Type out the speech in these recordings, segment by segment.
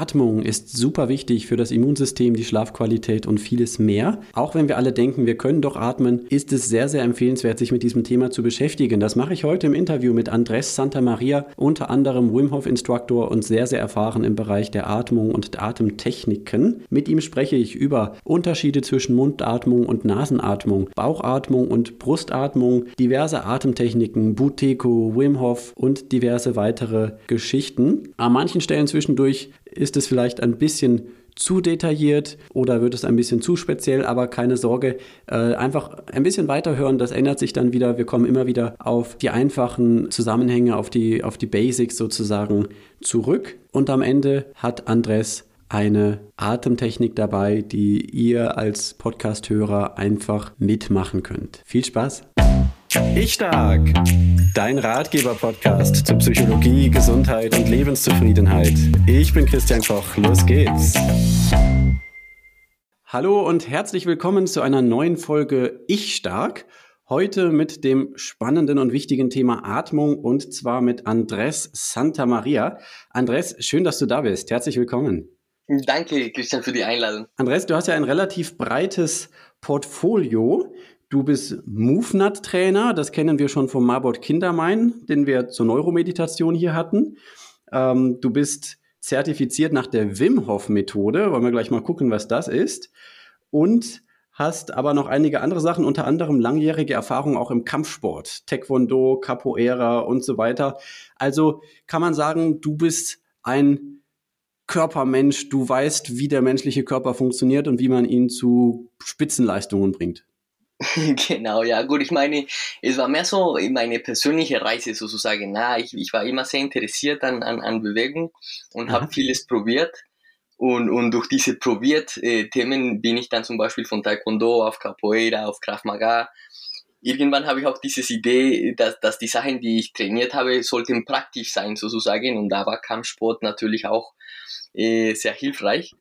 Atmung ist super wichtig für das Immunsystem, die Schlafqualität und vieles mehr. Auch wenn wir alle denken, wir können doch atmen, ist es sehr, sehr empfehlenswert, sich mit diesem Thema zu beschäftigen. Das mache ich heute im Interview mit Andres Santa Maria, unter anderem Wim Hof Instructor und sehr, sehr erfahren im Bereich der Atmung und Atemtechniken. Mit ihm spreche ich über Unterschiede zwischen Mundatmung und Nasenatmung, Bauchatmung und Brustatmung, diverse Atemtechniken, Buteyko, Wim Hof und diverse weitere Geschichten. An manchen Stellen zwischendurch ist es vielleicht ein bisschen zu detailliert oder wird es ein bisschen zu speziell, aber keine Sorge, äh, einfach ein bisschen weiterhören, das ändert sich dann wieder. Wir kommen immer wieder auf die einfachen Zusammenhänge, auf die, auf die Basics sozusagen zurück. Und am Ende hat Andres eine Atemtechnik dabei, die ihr als Podcast-Hörer einfach mitmachen könnt. Viel Spaß! Ich Stark, dein Ratgeber-Podcast zu Psychologie, Gesundheit und Lebenszufriedenheit. Ich bin Christian Koch, los geht's. Hallo und herzlich willkommen zu einer neuen Folge Ich Stark. Heute mit dem spannenden und wichtigen Thema Atmung und zwar mit Andres Santa Maria. Andres, schön, dass du da bist. Herzlich willkommen. Danke, Christian, für die Einladung. Andres, du hast ja ein relativ breites Portfolio. Du bist MoveNut-Trainer, das kennen wir schon vom Marbot Kindermain, den wir zur Neuromeditation hier hatten. Ähm, du bist zertifiziert nach der Wim Hof-Methode, wollen wir gleich mal gucken, was das ist. Und hast aber noch einige andere Sachen, unter anderem langjährige Erfahrung auch im Kampfsport, Taekwondo, Capoeira und so weiter. Also kann man sagen, du bist ein Körpermensch, du weißt, wie der menschliche Körper funktioniert und wie man ihn zu Spitzenleistungen bringt. Genau, ja, gut, ich meine, es war mehr so meine persönliche Reise sozusagen. Na, ich, ich war immer sehr interessiert an, an, an Bewegung und habe vieles probiert. Und, und durch diese probiert äh, Themen bin ich dann zum Beispiel von Taekwondo auf Capoeira, auf Krav Maga. Irgendwann habe ich auch diese Idee, dass, dass die Sachen, die ich trainiert habe, sollten praktisch sein sozusagen. Und da war Kampfsport natürlich auch äh, sehr hilfreich.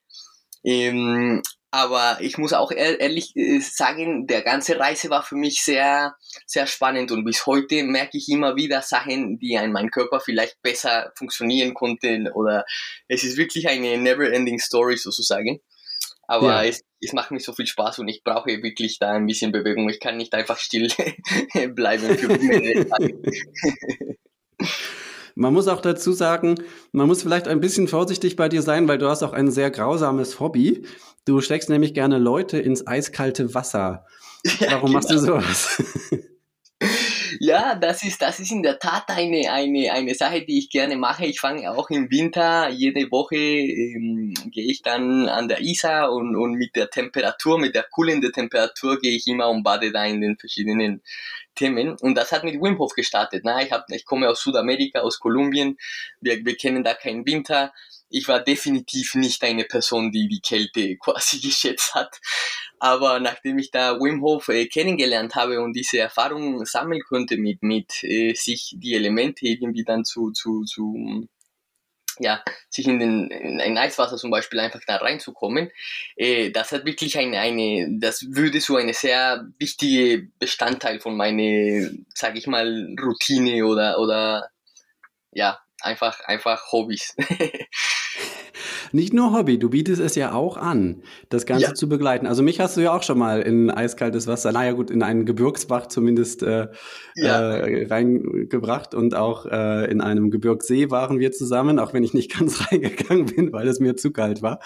Ähm, aber ich muss auch ehrlich äh, sagen, der ganze Reise war für mich sehr, sehr spannend und bis heute merke ich immer wieder Sachen, die in meinem Körper vielleicht besser funktionieren konnten oder es ist wirklich eine never-ending Story sozusagen. Aber ja. es, es macht mir so viel Spaß und ich brauche wirklich da ein bisschen Bewegung. Ich kann nicht einfach still bleiben für mehrere Tage. Man muss auch dazu sagen, man muss vielleicht ein bisschen vorsichtig bei dir sein, weil du hast auch ein sehr grausames Hobby. Du steckst nämlich gerne Leute ins eiskalte Wasser. Ja, Warum genau. machst du genau. sowas? Ja, das ist, das ist in der Tat eine, eine, eine Sache, die ich gerne mache. Ich fange auch im Winter, jede Woche ähm, gehe ich dann an der Isar und, und mit der Temperatur, mit der kühlenden Temperatur gehe ich immer und bade da in den verschiedenen Themen. Und das hat mit Wim Hof gestartet. Na, ich, hab, ich komme aus Südamerika, aus Kolumbien. Wir, wir kennen da keinen Winter. Ich war definitiv nicht eine Person, die die Kälte quasi geschätzt hat. Aber nachdem ich da Wim Hof äh, kennengelernt habe und diese Erfahrungen sammeln konnte mit, mit äh, sich die Elemente irgendwie dann zu, zu, zu ja, sich in, den, in ein Eiswasser zum Beispiel einfach da reinzukommen, äh, das hat wirklich eine, eine, das würde so eine sehr wichtige Bestandteil von meiner, sag ich mal, Routine oder, oder, ja, einfach, einfach Hobbys. Nicht nur Hobby, du bietest es ja auch an, das Ganze ja. zu begleiten. Also mich hast du ja auch schon mal in eiskaltes Wasser, naja gut, in einen Gebirgsbach zumindest äh, ja. äh, reingebracht und auch äh, in einem Gebirgssee waren wir zusammen, auch wenn ich nicht ganz reingegangen bin, weil es mir zu kalt war.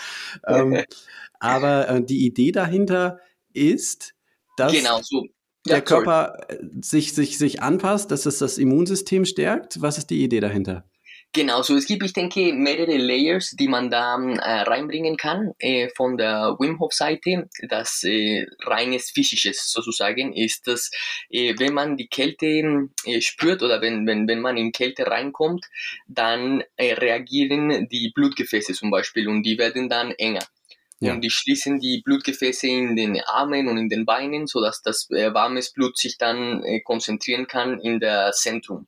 Ähm, aber äh, die Idee dahinter ist, dass genau so. Ja, der Körper sich, sich, sich anpasst, dass es das Immunsystem stärkt. Was ist die Idee dahinter? Genau, so es gibt, ich denke, mehrere Layers, die man da äh, reinbringen kann. Äh, von der Wim Hof Seite, das äh, reines physisches sozusagen, ist das, äh, wenn man die Kälte äh, spürt oder wenn, wenn, wenn man in Kälte reinkommt, dann äh, reagieren die Blutgefäße zum Beispiel und die werden dann enger. Ja. Und die schließen die Blutgefäße in den Armen und in den Beinen, sodass das warmes Blut sich dann konzentrieren kann in der Zentrum.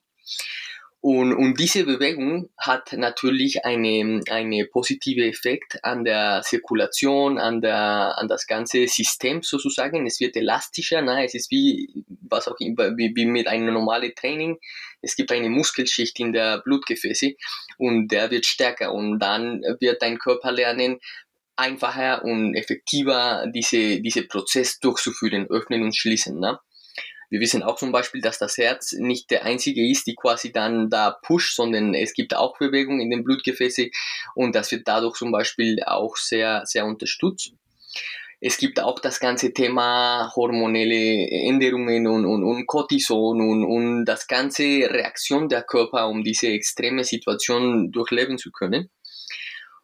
Und, und diese Bewegung hat natürlich eine, eine positive Effekt an der Zirkulation, an, der, an das ganze System sozusagen. Es wird elastischer, ne? es ist wie, was auch immer, wie, wie mit einem normalen Training. Es gibt eine Muskelschicht in der Blutgefäße und der wird stärker und dann wird dein Körper lernen, einfacher und effektiver diese, diese Prozess durchzuführen, öffnen und schließen. Ne? Wir wissen auch zum Beispiel, dass das Herz nicht der einzige ist, die quasi dann da pusht, sondern es gibt auch Bewegung in den Blutgefäßen und das wird dadurch zum Beispiel auch sehr, sehr unterstützt. Es gibt auch das ganze Thema hormonelle Änderungen und, und, und Cortison und, und das ganze Reaktion der Körper, um diese extreme Situation durchleben zu können.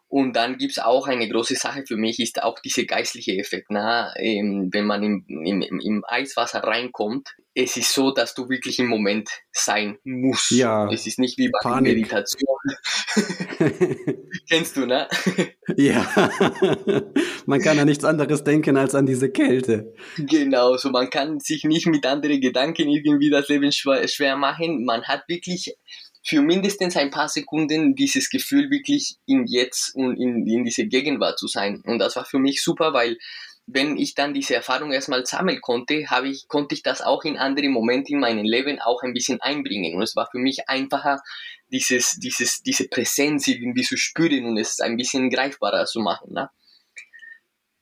Und dann gibt's auch eine große Sache für mich, ist auch dieser geistliche Effekt. Na? Ähm, wenn man im, im, im Eiswasser reinkommt, es ist so, dass du wirklich im Moment sein musst. Ja. Es ist nicht wie bei Panik. Meditation. Kennst du, ne? ja. man kann an nichts anderes denken als an diese Kälte. Genau, so man kann sich nicht mit anderen Gedanken irgendwie das Leben schwer, schwer machen. Man hat wirklich für mindestens ein paar Sekunden dieses Gefühl wirklich in jetzt und in, in diese Gegenwart zu sein. Und das war für mich super, weil wenn ich dann diese Erfahrung erstmal sammeln konnte, habe ich, konnte ich das auch in andere Momente in meinem Leben auch ein bisschen einbringen. Und es war für mich einfacher, dieses, dieses, diese Präsenz irgendwie zu spüren und es ein bisschen greifbarer zu machen. Ne?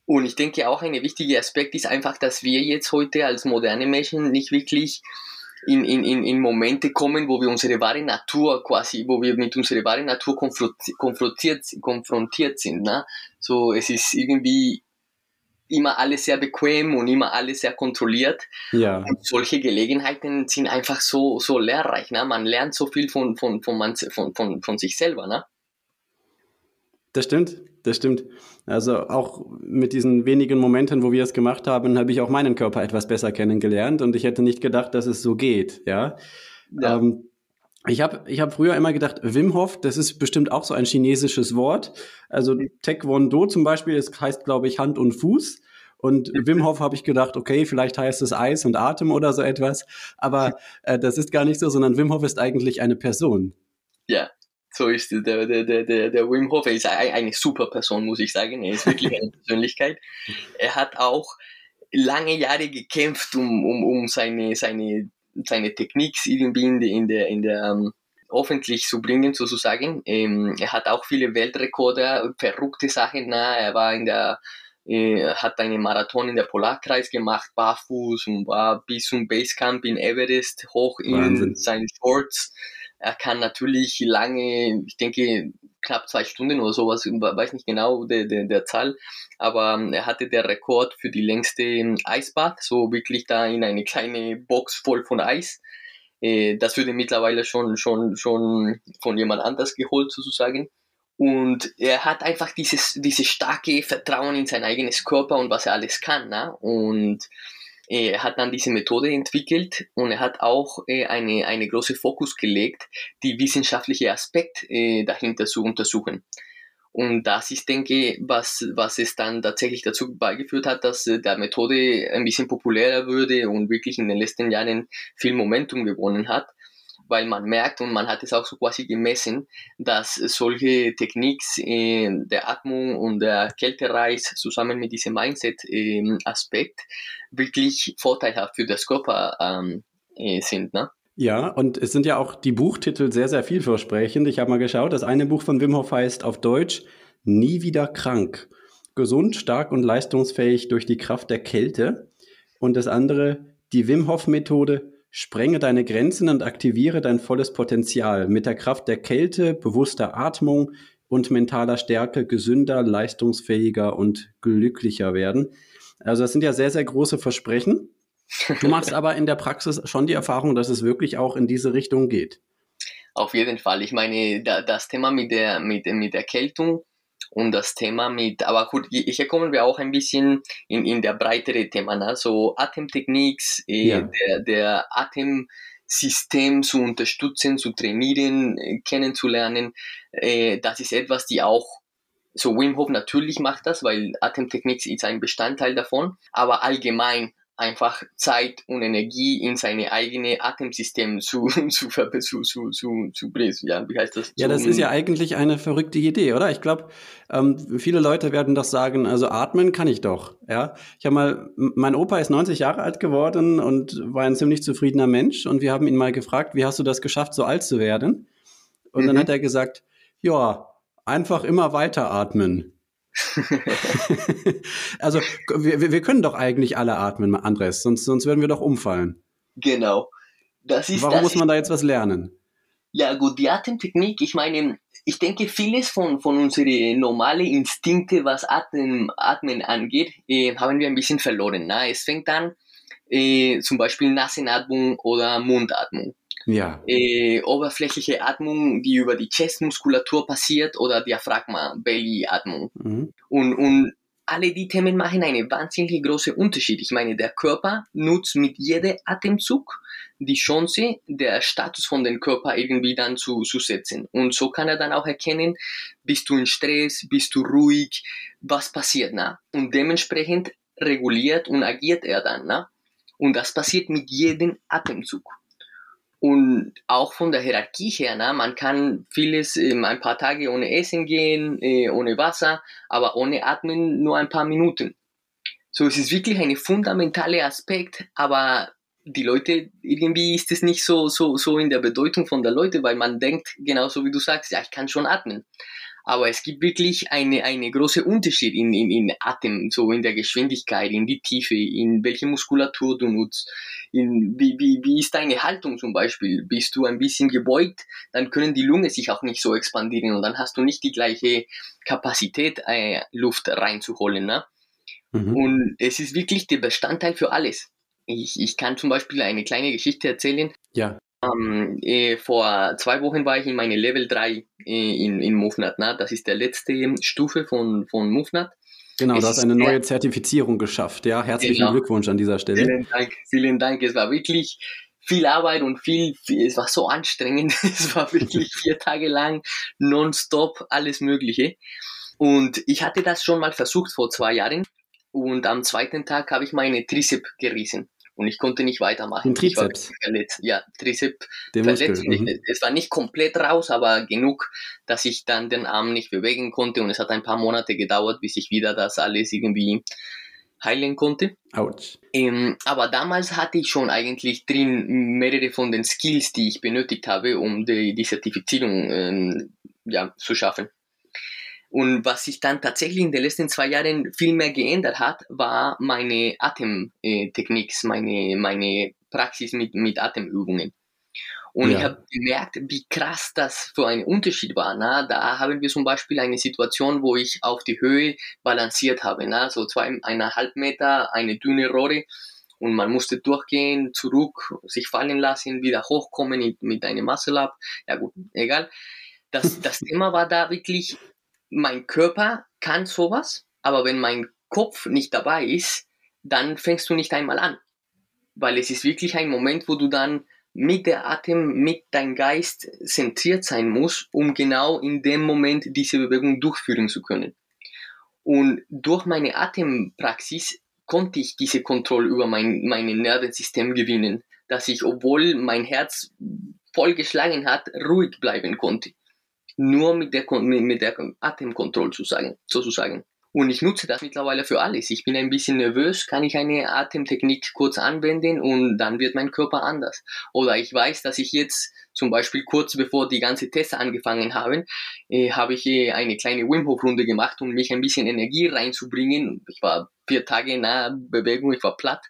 Und ich denke auch ein wichtiger Aspekt ist einfach, dass wir jetzt heute als moderne Menschen nicht wirklich in, in, in, in Momente kommen, wo wir unsere wahre Natur quasi, wo wir mit unserer wahren Natur konfrontiert, konfrontiert sind. Ne? So, es ist irgendwie immer alles sehr bequem und immer alles sehr kontrolliert. Ja. Und solche Gelegenheiten sind einfach so, so lehrreich. Ne? Man lernt so viel von, von, von, man, von, von, von sich selber. Ne? Das stimmt, das stimmt. Also auch mit diesen wenigen Momenten, wo wir es gemacht haben, habe ich auch meinen Körper etwas besser kennengelernt und ich hätte nicht gedacht, dass es so geht, ja. ja. Ähm, ich habe ich hab früher immer gedacht, Wim Hof, das ist bestimmt auch so ein chinesisches Wort. Also Taekwondo zum Beispiel, das heißt, glaube ich, Hand und Fuß. Und Wim Hof habe ich gedacht, okay, vielleicht heißt es Eis und Atem oder so etwas. Aber äh, das ist gar nicht so, sondern Wim Hof ist eigentlich eine Person. Ja, so ist der, der, der, der, der Wim Hof. Er ist eine super Person, muss ich sagen. Er ist wirklich eine Persönlichkeit. Er hat auch lange Jahre gekämpft, um, um, um seine, seine, seine Technik irgendwie in der, in der, in der um, öffentlich zu bringen, sozusagen. Ähm, er hat auch viele Weltrekorde, verrückte Sachen. Na, er war in der äh, hat einen Marathon in der Polarkreis gemacht, barfuß und war bis zum Basecamp in Everest hoch in Wahnsinn. seinen Shorts. Er kann natürlich lange, ich denke knapp zwei Stunden oder sowas, weiß nicht genau der, der, der Zahl, aber ähm, er hatte der Rekord für die längste ähm, Eisbad, so wirklich da in eine kleine Box voll von Eis. Äh, das würde mittlerweile schon, schon, schon von jemand anders geholt sozusagen. Und er hat einfach dieses, dieses starke Vertrauen in sein eigenes Körper und was er alles kann. Ne? Und er hat dann diese Methode entwickelt und er hat auch äh, eine, eine große Fokus gelegt, die wissenschaftliche Aspekt äh, dahinter zu untersuchen. Und das ist, denke ich, was, was es dann tatsächlich dazu beigeführt hat, dass äh, der Methode ein bisschen populärer würde und wirklich in den letzten Jahren viel Momentum gewonnen hat weil man merkt und man hat es auch so quasi gemessen, dass solche Techniks äh, der Atmung und der Kältereis zusammen mit diesem Mindset-Aspekt äh, wirklich vorteilhaft für das Körper ähm, äh, sind. Ne? Ja, und es sind ja auch die Buchtitel sehr, sehr vielversprechend. Ich habe mal geschaut, das eine Buch von Wim Hof heißt auf Deutsch Nie wieder krank. Gesund, stark und leistungsfähig durch die Kraft der Kälte. Und das andere, die Wim Hof Methode, Sprenge deine Grenzen und aktiviere dein volles Potenzial mit der Kraft der Kälte, bewusster Atmung und mentaler Stärke gesünder, leistungsfähiger und glücklicher werden. Also das sind ja sehr, sehr große Versprechen. Du machst aber in der Praxis schon die Erfahrung, dass es wirklich auch in diese Richtung geht. Auf jeden Fall. Ich meine, das Thema mit der, mit, mit der Kältung und das Thema mit, aber gut, hier kommen wir auch ein bisschen in, in der breitere Thema, ne? so Atemtechniks, äh, ja. der, der Atemsystem zu unterstützen, zu trainieren, äh, kennenzulernen, äh, das ist etwas, die auch so Wim Hof natürlich macht das, weil Atemtechniks ist ein Bestandteil davon, aber allgemein einfach Zeit und Energie in seine eigene Atemsystem zu, zu, zu, zu, zu, zu ja, wie heißt das? Ja, das ist ja eigentlich eine verrückte Idee, oder? Ich glaube, ähm, viele Leute werden doch sagen, also atmen kann ich doch, ja. Ich habe mal, mein Opa ist 90 Jahre alt geworden und war ein ziemlich zufriedener Mensch und wir haben ihn mal gefragt, wie hast du das geschafft, so alt zu werden? Und mhm. dann hat er gesagt, ja, einfach immer weiter atmen. also wir, wir können doch eigentlich alle atmen, Andres, sonst, sonst würden wir doch umfallen. Genau. Das ist, Warum das muss man da jetzt was lernen? Ja gut, die Atemtechnik, ich meine, ich denke, vieles von, von unseren normalen Instinkte, was Atmen, Atmen angeht, äh, haben wir ein bisschen verloren. Na? Es fängt an, äh, zum Beispiel Nasenatmung oder Mundatmung. Ja. Äh, oberflächliche Atmung, die über die Chestmuskulatur passiert oder Diaphragma, Belly-Atmung. Mhm. Und, und alle die Themen machen einen wahnsinnig großen Unterschied. Ich meine, der Körper nutzt mit jedem Atemzug die Chance, der Status von dem Körper irgendwie dann zu, zu setzen. Und so kann er dann auch erkennen, bist du in Stress, bist du ruhig, was passiert, na? Und dementsprechend reguliert und agiert er dann, na? Und das passiert mit jedem Atemzug. Und auch von der Hierarchie her, ne? man kann vieles ähm, ein paar Tage ohne Essen gehen, äh, ohne Wasser, aber ohne Atmen nur ein paar Minuten. So, es ist wirklich ein fundamentaler Aspekt, aber die Leute, irgendwie ist es nicht so, so, so in der Bedeutung von der Leute, weil man denkt, genauso wie du sagst, ja, ich kann schon atmen. Aber es gibt wirklich eine, eine große Unterschied in, in, in Atem, so in der Geschwindigkeit, in die Tiefe, in welche Muskulatur du nutzt, in wie, wie, wie ist deine Haltung zum Beispiel? Bist du ein bisschen gebeugt, dann können die Lunge sich auch nicht so expandieren und dann hast du nicht die gleiche Kapazität, äh, Luft reinzuholen. Ne? Mhm. Und es ist wirklich der Bestandteil für alles. Ich, ich kann zum Beispiel eine kleine Geschichte erzählen. Ja. Ähm, äh, vor zwei Wochen war ich in meine Level 3 äh, in, in Movnat. Ne? Das ist der letzte Stufe von, von Movnat. Genau, es du hast eine neue Zertifizierung geschafft. Ja, herzlichen genau. Glückwunsch an dieser Stelle. Vielen Dank, vielen Dank. Es war wirklich viel Arbeit und viel, viel es war so anstrengend. es war wirklich vier Tage lang nonstop alles Mögliche. Und ich hatte das schon mal versucht vor zwei Jahren. Und am zweiten Tag habe ich meine Trizep gerissen und ich konnte nicht weitermachen. Den Trizeps? Ja, Trizeps verletzt. Mhm. Es war nicht komplett raus, aber genug, dass ich dann den Arm nicht bewegen konnte und es hat ein paar Monate gedauert, bis ich wieder das alles irgendwie heilen konnte. Autsch. Ähm, aber damals hatte ich schon eigentlich drin mehrere von den Skills, die ich benötigt habe, um die, die Zertifizierung ähm, ja, zu schaffen. Und was sich dann tatsächlich in den letzten zwei Jahren viel mehr geändert hat, war meine Atemtechnik, meine, meine Praxis mit, mit Atemübungen. Und ja. ich habe gemerkt, wie krass das für ein Unterschied war. Na? Da haben wir zum Beispiel eine Situation, wo ich auf die Höhe balanciert habe. Na? So zweieinhalb Meter, eine dünne Rohre. Und man musste durchgehen, zurück, sich fallen lassen, wieder hochkommen mit, mit einem Muscle-Up. Ja gut, egal. Das, das Thema war da wirklich mein Körper kann sowas, aber wenn mein Kopf nicht dabei ist, dann fängst du nicht einmal an. Weil es ist wirklich ein Moment, wo du dann mit der Atem, mit deinem Geist zentriert sein musst, um genau in dem Moment diese Bewegung durchführen zu können. Und durch meine Atempraxis konnte ich diese Kontrolle über mein, mein Nervensystem gewinnen, dass ich, obwohl mein Herz voll geschlagen hat, ruhig bleiben konnte nur mit der, mit der Atemkontrolle zu sagen, sozusagen. Und ich nutze das mittlerweile für alles. Ich bin ein bisschen nervös, kann ich eine Atemtechnik kurz anwenden und dann wird mein Körper anders. Oder ich weiß, dass ich jetzt zum Beispiel kurz bevor die ganze Tests angefangen haben, äh, habe ich äh, eine kleine Wim Hof Runde gemacht, um mich ein bisschen Energie reinzubringen. Ich war vier Tage nach Bewegung, ich war platt.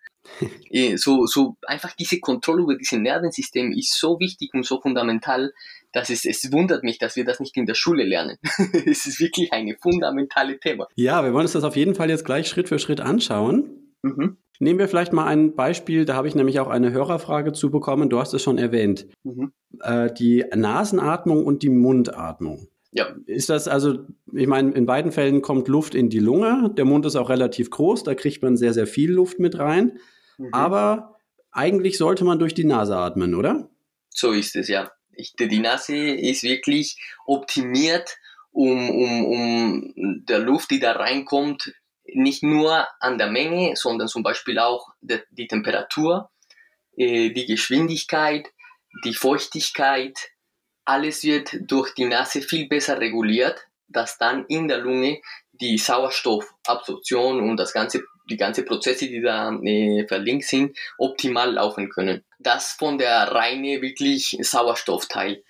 So, so einfach diese Kontrolle über dieses Nervensystem ist so wichtig und so fundamental, das ist, es wundert mich, dass wir das nicht in der Schule lernen. es ist wirklich ein fundamentales Thema. Ja, wir wollen uns das auf jeden Fall jetzt gleich Schritt für Schritt anschauen. Mhm. Nehmen wir vielleicht mal ein Beispiel, da habe ich nämlich auch eine Hörerfrage zu bekommen, du hast es schon erwähnt. Mhm. Äh, die Nasenatmung und die Mundatmung. Ja. Ist das also, ich meine, in beiden Fällen kommt Luft in die Lunge, der Mund ist auch relativ groß, da kriegt man sehr, sehr viel Luft mit rein, mhm. aber eigentlich sollte man durch die Nase atmen, oder? So ist es, ja. Ich, die Nase ist wirklich optimiert, um, um, um der Luft, die da reinkommt, nicht nur an der Menge, sondern zum Beispiel auch die, die Temperatur, äh, die Geschwindigkeit, die Feuchtigkeit, alles wird durch die Nase viel besser reguliert, dass dann in der Lunge die Sauerstoffabsorption und das ganze, die ganze Prozesse, die da äh, verlinkt sind, optimal laufen können. Das von der reine wirklich Sauerstoffteil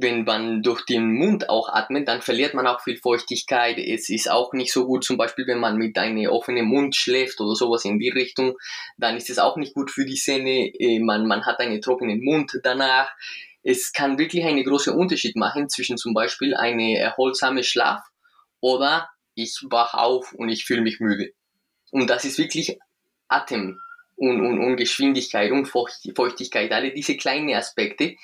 wenn man durch den Mund auch atmet, dann verliert man auch viel Feuchtigkeit. Es ist auch nicht so gut, zum Beispiel, wenn man mit einem offenen Mund schläft oder sowas in die Richtung, dann ist es auch nicht gut für die Zähne. Äh, man, man hat einen trockenen Mund danach. Es kann wirklich einen großen Unterschied machen zwischen zum Beispiel eine erholsame Schlaf oder ich wach auf und ich fühle mich müde. Und das ist wirklich Atem und, und, und Geschwindigkeit und Feuchtigkeit, alle diese kleinen Aspekte.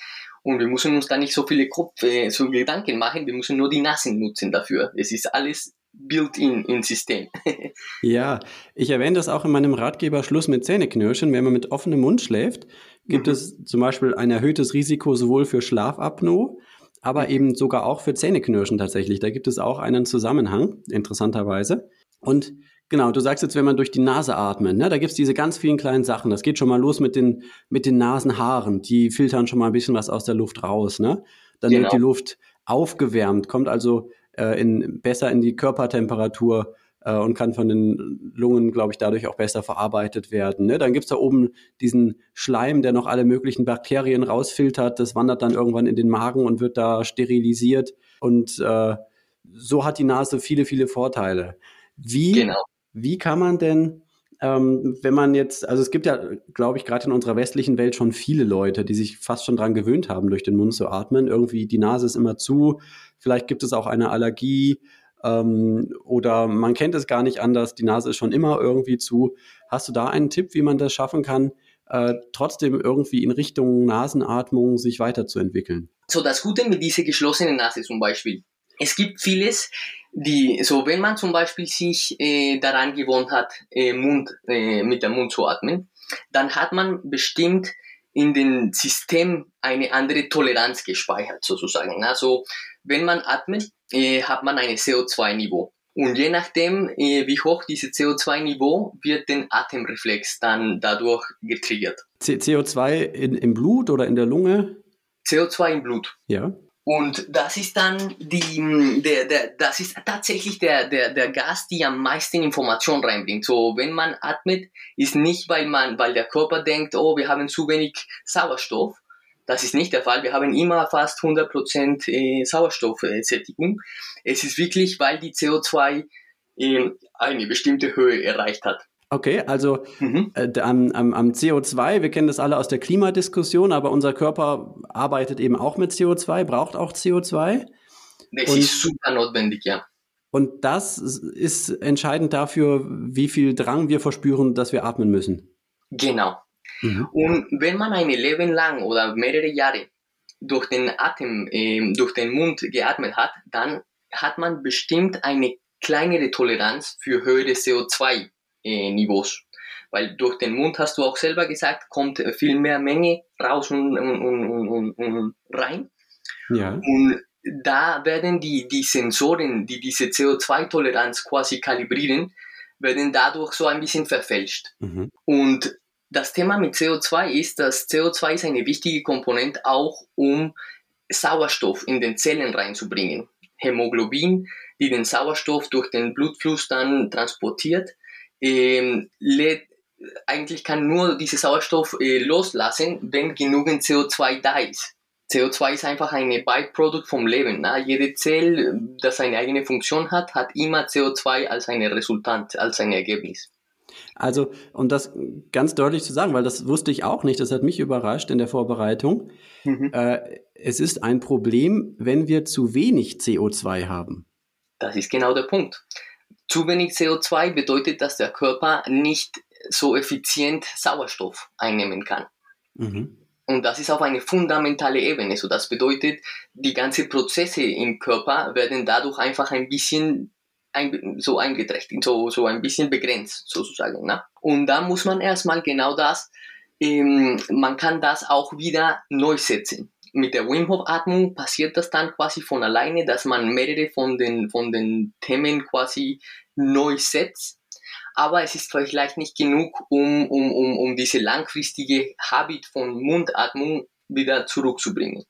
Und wir müssen uns da nicht so viele Kopf, äh, so Gedanken machen, wir müssen nur die Nasen nutzen dafür. Es ist alles built-in ins System. ja, ich erwähne das auch in meinem Ratgeber Schluss mit Zähneknirschen. Wenn man mit offenem Mund schläft, gibt mhm. es zum Beispiel ein erhöhtes Risiko sowohl für Schlafapnoe, aber eben sogar auch für Zähneknirschen tatsächlich. Da gibt es auch einen Zusammenhang, interessanterweise. Und Genau, du sagst jetzt, wenn man durch die Nase atmet, ne, da gibt's diese ganz vielen kleinen Sachen. Das geht schon mal los mit den, mit den Nasenhaaren. Die filtern schon mal ein bisschen was aus der Luft raus. Ne? Dann genau. wird die Luft aufgewärmt, kommt also äh, in, besser in die Körpertemperatur äh, und kann von den Lungen, glaube ich, dadurch auch besser verarbeitet werden. Ne? Dann gibt's da oben diesen Schleim, der noch alle möglichen Bakterien rausfiltert. Das wandert dann irgendwann in den Magen und wird da sterilisiert. Und äh, so hat die Nase viele, viele Vorteile. Wie genau. Wie kann man denn, ähm, wenn man jetzt, also es gibt ja, glaube ich, gerade in unserer westlichen Welt schon viele Leute, die sich fast schon dran gewöhnt haben, durch den Mund zu atmen. Irgendwie die Nase ist immer zu, vielleicht gibt es auch eine Allergie ähm, oder man kennt es gar nicht anders, die Nase ist schon immer irgendwie zu. Hast du da einen Tipp, wie man das schaffen kann, äh, trotzdem irgendwie in Richtung Nasenatmung sich weiterzuentwickeln? So, das Gute mit dieser geschlossenen Nase zum Beispiel. Es gibt vieles, die, so wenn man zum Beispiel sich äh, daran gewohnt hat, äh, Mund, äh, mit dem Mund zu atmen, dann hat man bestimmt in dem System eine andere Toleranz gespeichert, sozusagen. Also wenn man atmet, äh, hat man ein CO2-Niveau. Und je nachdem, äh, wie hoch dieses CO2-Niveau, wird den Atemreflex dann dadurch getriggert. CO2 in, im Blut oder in der Lunge? CO2 im Blut. Ja. Und das ist dann die, der, der, das ist tatsächlich der, der, der Gas, die am meisten Information reinbringt. So, wenn man atmet, ist nicht, weil man, weil der Körper denkt, oh, wir haben zu wenig Sauerstoff. Das ist nicht der Fall. Wir haben immer fast 100% äh, Sauerstoffsättigung. Es ist wirklich, weil die CO2 äh, eine bestimmte Höhe erreicht hat. Okay, also mhm. äh, am, am, am, CO2, wir kennen das alle aus der Klimadiskussion, aber unser Körper arbeitet eben auch mit CO2, braucht auch CO2. Das und, ist super notwendig, ja. Und das ist entscheidend dafür, wie viel Drang wir verspüren, dass wir atmen müssen. Genau. Mhm. Und wenn man ein Leben lang oder mehrere Jahre durch den Atem, äh, durch den Mund geatmet hat, dann hat man bestimmt eine kleinere Toleranz für höhere CO2 äh, Niveaus. Weil durch den Mund, hast du auch selber gesagt, kommt viel mehr Menge raus und, und, und, und, und rein. Ja. Und da werden die, die Sensoren, die diese CO2-Toleranz quasi kalibrieren, werden dadurch so ein bisschen verfälscht. Mhm. Und das Thema mit CO2 ist, dass CO2 ist eine wichtige Komponente auch, um Sauerstoff in den Zellen reinzubringen. Hämoglobin, die den Sauerstoff durch den Blutfluss dann transportiert, ähm, lädt, eigentlich kann nur diese Sauerstoff äh, loslassen, wenn genügend CO2 da ist. CO2 ist einfach ein Byproduct vom Leben. Ne? Jede Zelle, das eine eigene Funktion hat, hat immer CO2 als ein Resultat, als ein Ergebnis. Also, um das ganz deutlich zu sagen, weil das wusste ich auch nicht, das hat mich überrascht in der Vorbereitung. Mhm. Äh, es ist ein Problem, wenn wir zu wenig CO2 haben. Das ist genau der Punkt. Zu wenig CO2 bedeutet, dass der Körper nicht so effizient Sauerstoff einnehmen kann. Mhm. Und das ist auf eine fundamentale Ebene. So, das bedeutet, die ganzen Prozesse im Körper werden dadurch einfach ein bisschen ein, so eingeträchtigt, so, so ein bisschen begrenzt sozusagen. Ne? Und da muss man erstmal genau das, ähm, man kann das auch wieder neu setzen mit der Wim Hof Atmung passiert das dann quasi von alleine, dass man mehrere von den, von den Themen quasi neu setzt. aber es ist vielleicht nicht genug, um, um, um, um diese langfristige Habit von Mundatmung wieder zurückzubringen.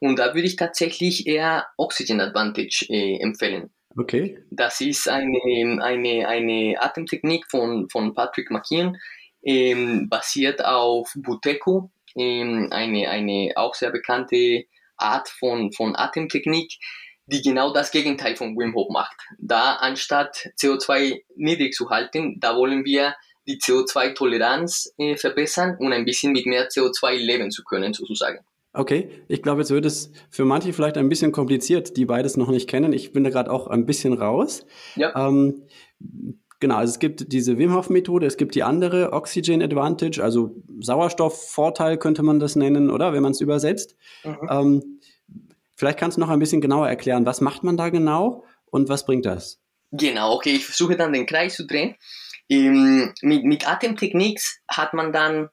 Und da würde ich tatsächlich eher Oxygen Advantage äh, empfehlen. Okay. Das ist eine, eine, eine Atemtechnik von, von Patrick McKeon, ähm, basiert auf Buteco, ähm, eine, eine auch sehr bekannte Art von, von Atemtechnik, die genau das Gegenteil von Wim Hof macht. Da anstatt CO2 niedrig zu halten, da wollen wir die CO2-Toleranz äh, verbessern und ein bisschen mit mehr CO2 leben zu können, sozusagen. Okay, ich glaube, jetzt wird es für manche vielleicht ein bisschen kompliziert, die beides noch nicht kennen. Ich bin da gerade auch ein bisschen raus. Ja. Ähm, genau, also es gibt diese Wim Hof Methode, es gibt die andere Oxygen Advantage, also Sauerstoffvorteil könnte man das nennen, oder wenn man es übersetzt. Mhm. Ähm, vielleicht kannst du noch ein bisschen genauer erklären, was macht man da genau und was bringt das? Genau, okay, ich versuche dann den Kreis zu drehen. Ähm, mit, mit Atemtechniks hat man dann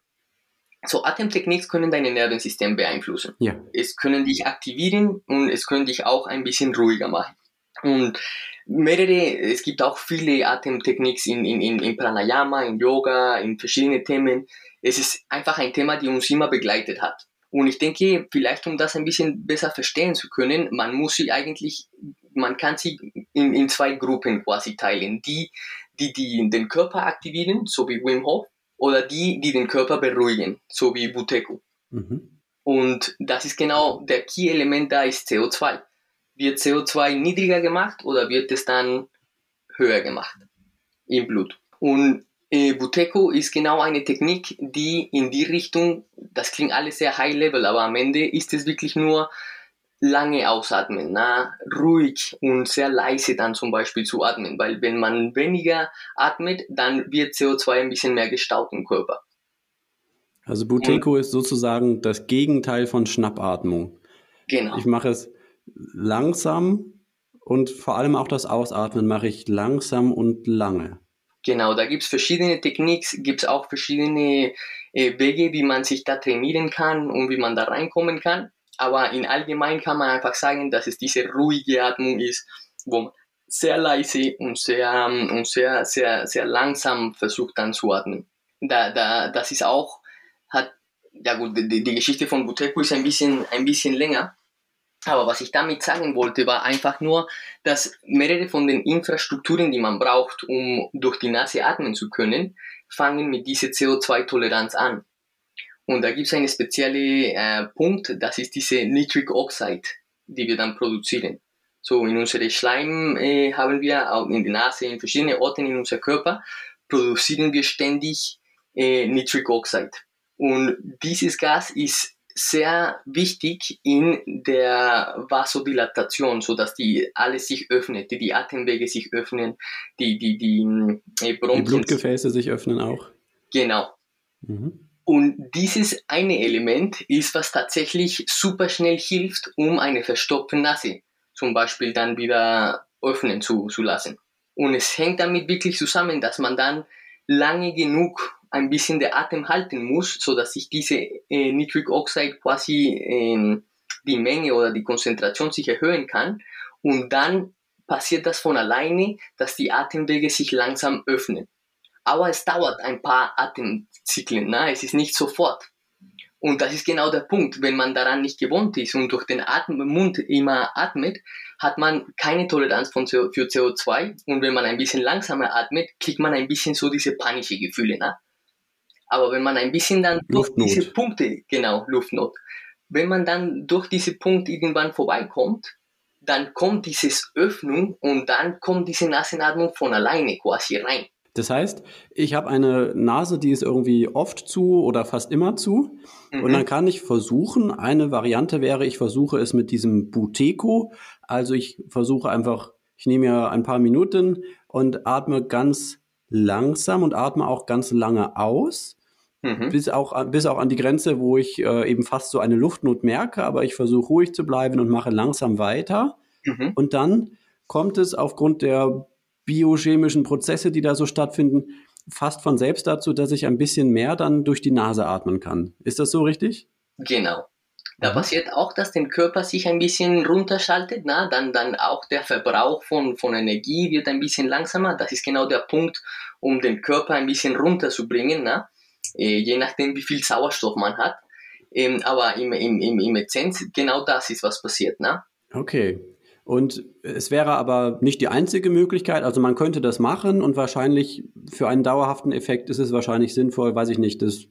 so Atemtechniks können dein Nervensystem beeinflussen. Ja. Es können dich aktivieren und es können dich auch ein bisschen ruhiger machen. Und mehrere, es gibt auch viele Atemtechniks in, in, in Pranayama, in Yoga, in verschiedene Themen. Es ist einfach ein Thema, die uns immer begleitet hat. Und ich denke, vielleicht um das ein bisschen besser verstehen zu können, man muss sie eigentlich, man kann sie in, in zwei Gruppen quasi teilen. Die, die, die den Körper aktivieren, so wie Wim Hof, oder die, die den Körper beruhigen, so wie Buteco. Mhm. Und das ist genau der Key-Element da ist CO2. Wird CO2 niedriger gemacht oder wird es dann höher gemacht im Blut? Und äh, Buteco ist genau eine Technik, die in die Richtung, das klingt alles sehr high-level, aber am Ende ist es wirklich nur lange ausatmen, na, ruhig und sehr leise dann zum Beispiel zu atmen, weil wenn man weniger atmet, dann wird CO2 ein bisschen mehr gestaut im Körper. Also Buteco und, ist sozusagen das Gegenteil von Schnappatmung. Genau. Ich mache es langsam und vor allem auch das Ausatmen mache ich langsam und lange. Genau, da gibt es verschiedene Techniks, gibt es auch verschiedene äh, Wege, wie man sich da trainieren kann und wie man da reinkommen kann. Aber in allgemein kann man einfach sagen, dass es diese ruhige Atmung ist, wo man sehr leise und sehr, ähm, und sehr, sehr, sehr langsam versucht dann zu atmen. Da, da, das ist auch, hat, ja gut, die, die Geschichte von Buteco ist ein bisschen, ein bisschen länger. Aber was ich damit sagen wollte, war einfach nur, dass mehrere von den Infrastrukturen, die man braucht, um durch die Nase atmen zu können, fangen mit dieser CO2-Toleranz an. Und da gibt es einen speziellen äh, Punkt, das ist diese Nitric Oxide, die wir dann produzieren. So in unserem Schleim äh, haben wir, auch in der Nase, in verschiedenen Orten in unserem Körper, produzieren wir ständig äh, Nitric Oxide. Und dieses Gas ist sehr wichtig in der Vasodilatation, so dass die alles sich öffnet, die, die Atemwege sich öffnen, die die die, äh, Bronchien, die Blutgefäße sich öffnen auch. Genau. Mhm. Und dieses eine Element ist, was tatsächlich super schnell hilft, um eine verstopfte Nase zum Beispiel dann wieder öffnen zu, zu lassen. Und es hängt damit wirklich zusammen, dass man dann lange genug ein bisschen der Atem halten muss, so dass sich diese äh, Nitric Oxide quasi äh, die Menge oder die Konzentration sich erhöhen kann. Und dann passiert das von alleine, dass die Atemwege sich langsam öffnen. Aber es dauert ein paar Atemzyklen, ne? es ist nicht sofort. Und das ist genau der Punkt. Wenn man daran nicht gewohnt ist und durch den Atem, Mund immer atmet, hat man keine Toleranz von CO, für CO2. Und wenn man ein bisschen langsamer atmet, kriegt man ein bisschen so diese panische Gefühle. Ne? Aber wenn man ein bisschen dann durch diese Punkte, genau, Luftnot, wenn man dann durch diese Punkte irgendwann vorbeikommt, dann kommt dieses Öffnung und dann kommt diese Nasenatmung von alleine quasi rein. Das heißt, ich habe eine Nase, die ist irgendwie oft zu oder fast immer zu. Mhm. Und dann kann ich versuchen, eine Variante wäre, ich versuche es mit diesem Buteco. Also ich versuche einfach, ich nehme mir ein paar Minuten und atme ganz langsam und atme auch ganz lange aus. Mhm. Bis, auch, bis auch an die Grenze, wo ich äh, eben fast so eine Luftnot merke, aber ich versuche ruhig zu bleiben und mache langsam weiter. Mhm. Und dann kommt es aufgrund der biochemischen Prozesse, die da so stattfinden, fast von selbst dazu, dass ich ein bisschen mehr dann durch die Nase atmen kann. Ist das so richtig? Genau. Da passiert auch, dass der Körper sich ein bisschen runterschaltet, na? Dann, dann auch der Verbrauch von, von Energie wird ein bisschen langsamer. Das ist genau der Punkt, um den Körper ein bisschen runterzubringen, na? Äh, je nachdem, wie viel Sauerstoff man hat. Ähm, aber im, im, im, im Essenz, genau das ist, was passiert. Na? Okay, und es wäre aber nicht die einzige Möglichkeit. Also man könnte das machen und wahrscheinlich für einen dauerhaften Effekt ist es wahrscheinlich sinnvoll, weiß ich nicht, das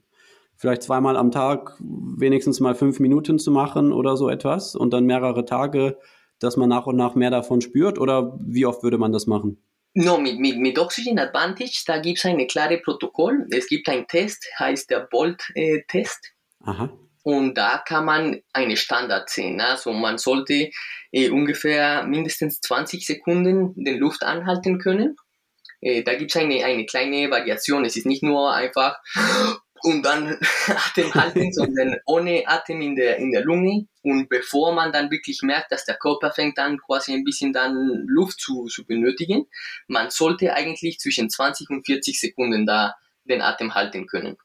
vielleicht zweimal am Tag wenigstens mal fünf Minuten zu machen oder so etwas und dann mehrere Tage, dass man nach und nach mehr davon spürt oder wie oft würde man das machen? No, mit, mit, mit Oxygen Advantage, da gibt es ein klares Protokoll. Es gibt einen Test, heißt der Bolt-Test. Äh, Aha. Und da kann man eine Standard sehen. Also man sollte äh, ungefähr mindestens 20 Sekunden den Luft anhalten können. Äh, da gibt es eine, eine kleine Variation. Es ist nicht nur einfach und dann Atem halten, sondern ohne Atem in der, in der Lunge. Und bevor man dann wirklich merkt, dass der Körper fängt an quasi ein bisschen dann Luft zu, zu benötigen, man sollte eigentlich zwischen 20 und 40 Sekunden da den Atem halten können.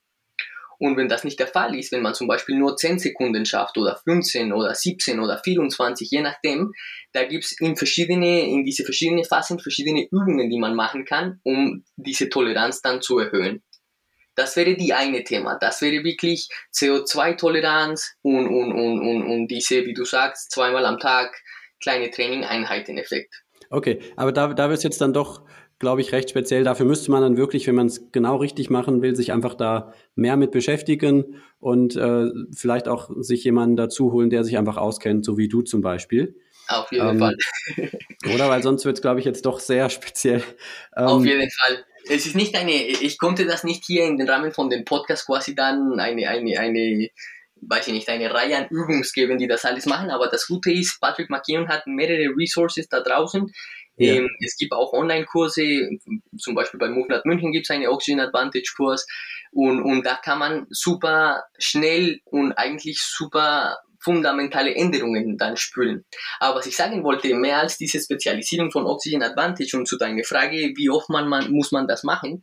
Und wenn das nicht der Fall ist, wenn man zum Beispiel nur 10 Sekunden schafft oder 15 oder 17 oder 24, je nachdem, da gibt es in verschiedene, in diese verschiedenen Phasen verschiedene Übungen, die man machen kann, um diese Toleranz dann zu erhöhen. Das wäre die eine Thema. Das wäre wirklich CO2-Toleranz und, und, und, und, und diese, wie du sagst, zweimal am Tag kleine Training-Einheiten-Effekt. Okay, aber da, da wird es jetzt dann doch glaube ich, recht speziell. Dafür müsste man dann wirklich, wenn man es genau richtig machen will, sich einfach da mehr mit beschäftigen und äh, vielleicht auch sich jemanden dazu holen, der sich einfach auskennt, so wie du zum Beispiel. Auf jeden ähm, Fall. oder weil sonst wird es, glaube ich, jetzt doch sehr speziell. Ähm, Auf jeden Fall. Es ist nicht eine, ich konnte das nicht hier in den Rahmen von dem Podcast quasi dann eine, eine, eine, weiß ich nicht, eine Reihe an Übungs geben, die das alles machen, aber das Gute ist, Patrick McKeown hat mehrere Resources da draußen, ja. Ähm, es gibt auch Online-Kurse, zum Beispiel bei MoveNet München gibt es einen Oxygen Advantage-Kurs und, und da kann man super schnell und eigentlich super fundamentale Änderungen dann spüren. Aber was ich sagen wollte, mehr als diese Spezialisierung von Oxygen Advantage und zu deiner Frage, wie oft man, man muss man das machen,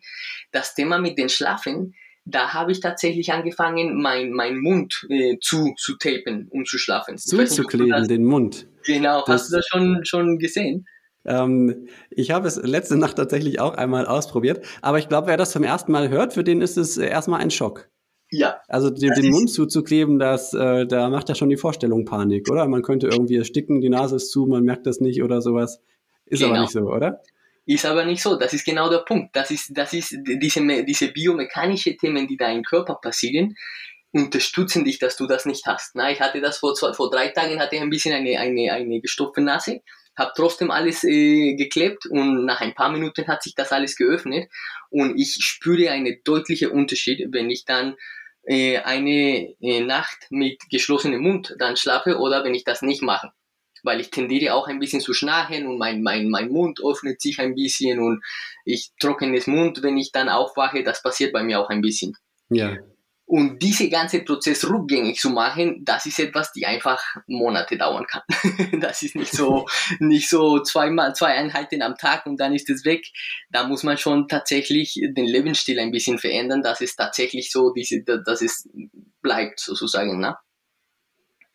das Thema mit den Schlafen, da habe ich tatsächlich angefangen, mein, mein Mund äh, zu, zu tapen, um zu schlafen. Zuzukleben, den Mund. Genau, das, hast du das schon, schon gesehen? Ähm, ich habe es letzte Nacht tatsächlich auch einmal ausprobiert, aber ich glaube, wer das zum ersten Mal hört, für den ist es erstmal ein Schock. Ja. Also den, den Mund zuzukleben, das, äh, da macht ja schon die Vorstellung Panik, oder? Man könnte irgendwie ersticken, die Nase ist zu, man merkt das nicht oder sowas. Ist genau. aber nicht so, oder? Ist aber nicht so. Das ist genau der Punkt. Das ist, das ist diese, diese biomechanische Themen, die da im Körper passieren, unterstützen dich, dass du das nicht hast. Na, ich hatte das vor, zwei, vor drei Tagen, hatte ich ein bisschen eine, eine, eine gestopfte Nase habe trotzdem alles äh, geklebt und nach ein paar Minuten hat sich das alles geöffnet und ich spüre einen deutlichen Unterschied, wenn ich dann äh, eine äh, Nacht mit geschlossenem Mund dann schlafe oder wenn ich das nicht mache. Weil ich tendiere auch ein bisschen zu schnarchen und mein, mein, mein Mund öffnet sich ein bisschen und ich trockenes Mund, wenn ich dann aufwache, das passiert bei mir auch ein bisschen. Ja. Und diese ganze Prozess rückgängig zu machen, das ist etwas, die einfach Monate dauern kann. das ist nicht so, nicht so zweimal, zwei Einheiten am Tag und dann ist es weg. Da muss man schon tatsächlich den Lebensstil ein bisschen verändern, dass es tatsächlich so diese, dass es bleibt, sozusagen, ne?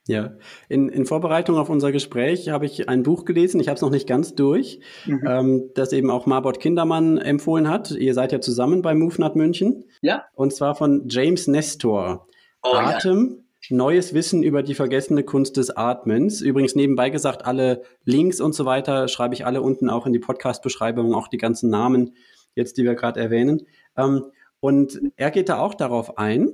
Ja, in, in Vorbereitung auf unser Gespräch habe ich ein Buch gelesen, ich habe es noch nicht ganz durch, mhm. ähm, das eben auch Marbot Kindermann empfohlen hat. Ihr seid ja zusammen bei MoveNut München. Ja. Und zwar von James Nestor. Oh, Atem, ja. neues Wissen über die vergessene Kunst des Atmens. Übrigens nebenbei gesagt, alle Links und so weiter schreibe ich alle unten auch in die Podcast-Beschreibung, auch die ganzen Namen jetzt, die wir gerade erwähnen. Ähm, und er geht da auch darauf ein,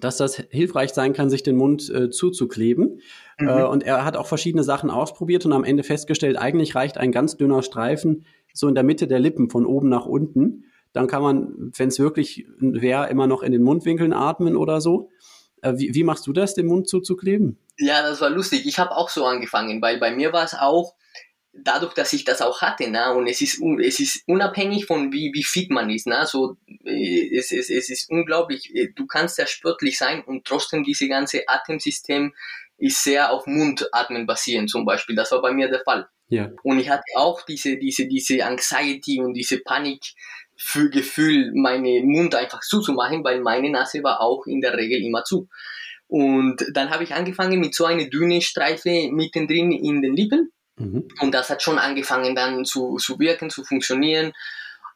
dass das hilfreich sein kann, sich den Mund äh, zuzukleben. Mhm. Äh, und er hat auch verschiedene Sachen ausprobiert und am Ende festgestellt, eigentlich reicht ein ganz dünner Streifen so in der Mitte der Lippen von oben nach unten. Dann kann man, wenn es wirklich wäre, immer noch in den Mundwinkeln atmen oder so. Äh, wie, wie machst du das, den Mund zuzukleben? Ja, das war lustig. Ich habe auch so angefangen, weil bei mir war es auch, dadurch, dass ich das auch hatte, ne, und es ist, es ist unabhängig von wie, wie fit man ist, ne, so, äh, es, es, es ist unglaublich, äh, du kannst sehr sportlich sein und trotzdem diese ganze Atemsystem ist sehr auf Mundatmen basierend zum Beispiel, das war bei mir der Fall. Ja. Und ich hatte auch diese, diese, diese Anxiety und diese Panik, für Gefühl, meine Mund einfach zuzumachen, weil meine Nase war auch in der Regel immer zu. Und dann habe ich angefangen mit so einer dünnen Streife mittendrin in den Lippen. Mhm. Und das hat schon angefangen dann zu, zu wirken, zu funktionieren.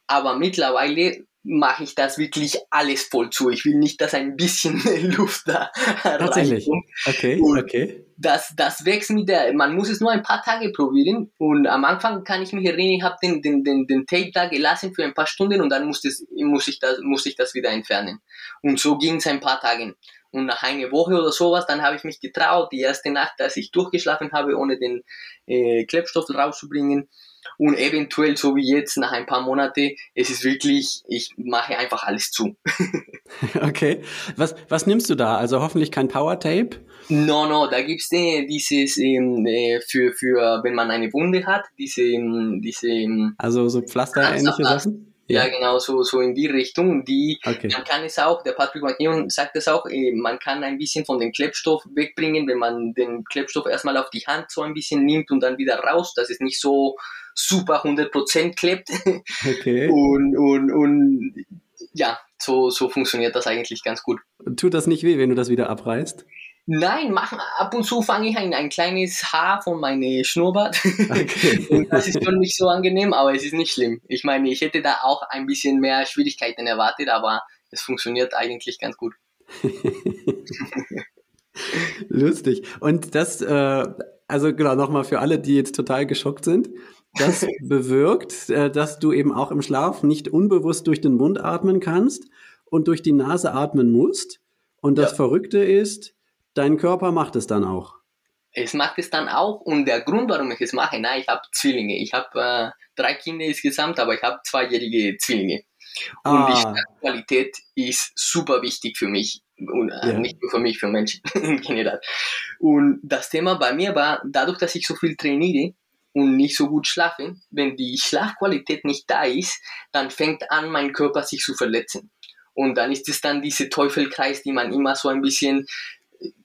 Aber mittlerweile mache ich das wirklich alles voll zu. Ich will nicht, dass ein bisschen Luft da Tatsächlich. Reinkommt. Okay, und okay. Das, das wächst mit der, man muss es nur ein paar Tage probieren und am Anfang kann ich mich erinnern, ich habe den, den, den, den Tape da gelassen für ein paar Stunden und dann muss, das, muss, ich, das, muss ich das wieder entfernen. Und so ging es ein paar Tage. Und nach einer Woche oder sowas, dann habe ich mich getraut, die erste Nacht, als ich durchgeschlafen habe, ohne den äh, Klebstoff rauszubringen, und eventuell, so wie jetzt, nach ein paar Monaten, es ist wirklich, ich mache einfach alles zu. okay. Was, was nimmst du da? Also hoffentlich kein Power Tape? No, no, da gibt's äh, dieses ähm, äh, für, für, wenn man eine Wunde hat, diese, ähm, diese. Ähm, also so Pflaster-ähnliche Sachen? Ja, genau, so, so in die Richtung. Die, okay. Man kann es auch, der Patrick McKeown sagt es auch, eh, man kann ein bisschen von dem Klebstoff wegbringen, wenn man den Klebstoff erstmal auf die Hand so ein bisschen nimmt und dann wieder raus, dass es nicht so super 100% klebt. Okay. Und, und, und ja, so, so funktioniert das eigentlich ganz gut. Tut das nicht weh, wenn du das wieder abreißt? Nein, mach, ab und zu fange ich ein, ein kleines Haar von meinem Schnurrbart. Okay. und das ist schon nicht so angenehm, aber es ist nicht schlimm. Ich meine, ich hätte da auch ein bisschen mehr Schwierigkeiten erwartet, aber es funktioniert eigentlich ganz gut. Lustig. Und das, äh, also genau, nochmal für alle, die jetzt total geschockt sind. Das bewirkt, äh, dass du eben auch im Schlaf nicht unbewusst durch den Mund atmen kannst und durch die Nase atmen musst. Und das ja. Verrückte ist, dein Körper macht es dann auch. Es macht es dann auch und der Grund, warum ich es mache, na, ich habe Zwillinge. Ich habe äh, drei Kinder insgesamt, aber ich habe zweijährige Zwillinge. Und ah. die Schlafqualität ist super wichtig für mich. Und, äh, ja. Nicht nur für mich, für Menschen in general. Und das Thema bei mir war, dadurch, dass ich so viel trainiere und nicht so gut schlafe, wenn die Schlafqualität nicht da ist, dann fängt an, mein Körper sich zu verletzen. Und dann ist es dann diese Teufelkreis, die man immer so ein bisschen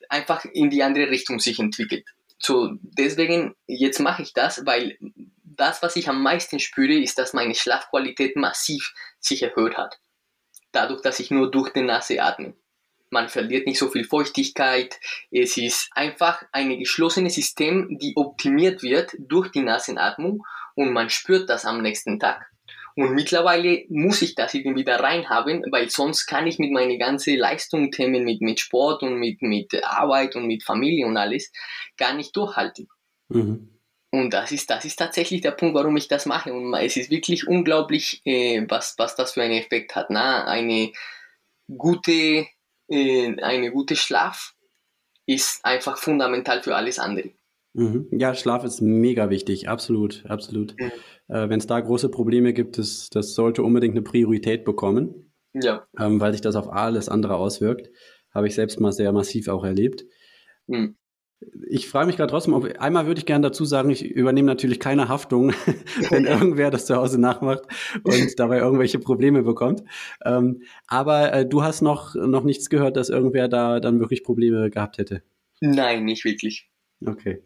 einfach in die andere Richtung sich entwickelt. So, deswegen, jetzt mache ich das, weil das, was ich am meisten spüre, ist, dass meine Schlafqualität massiv sich erhöht hat. Dadurch, dass ich nur durch die Nase atme. Man verliert nicht so viel Feuchtigkeit. Es ist einfach ein geschlossenes System, die optimiert wird durch die Nasenatmung und man spürt das am nächsten Tag. Und mittlerweile muss ich das irgendwie da reinhaben, weil sonst kann ich mit meinen ganzen Leistungsthemen, mit, mit Sport und mit, mit Arbeit und mit Familie und alles gar nicht durchhalten. Mhm. Und das ist, das ist tatsächlich der Punkt, warum ich das mache. Und es ist wirklich unglaublich, äh, was, was das für einen Effekt hat. Na? Eine gute, äh, eine gute Schlaf ist einfach fundamental für alles andere. Mhm. Ja, Schlaf ist mega wichtig, absolut, absolut. Mhm. Äh, Wenn es da große Probleme gibt, das, das sollte unbedingt eine Priorität bekommen, ja. ähm, weil sich das auf alles andere auswirkt. Habe ich selbst mal sehr massiv auch erlebt. Mhm. Ich frage mich gerade trotzdem, ob einmal würde ich gerne dazu sagen, ich übernehme natürlich keine Haftung, wenn irgendwer das zu Hause nachmacht und dabei irgendwelche Probleme bekommt. Ähm, aber äh, du hast noch, noch nichts gehört, dass irgendwer da dann wirklich Probleme gehabt hätte. Nein, nicht wirklich. Okay.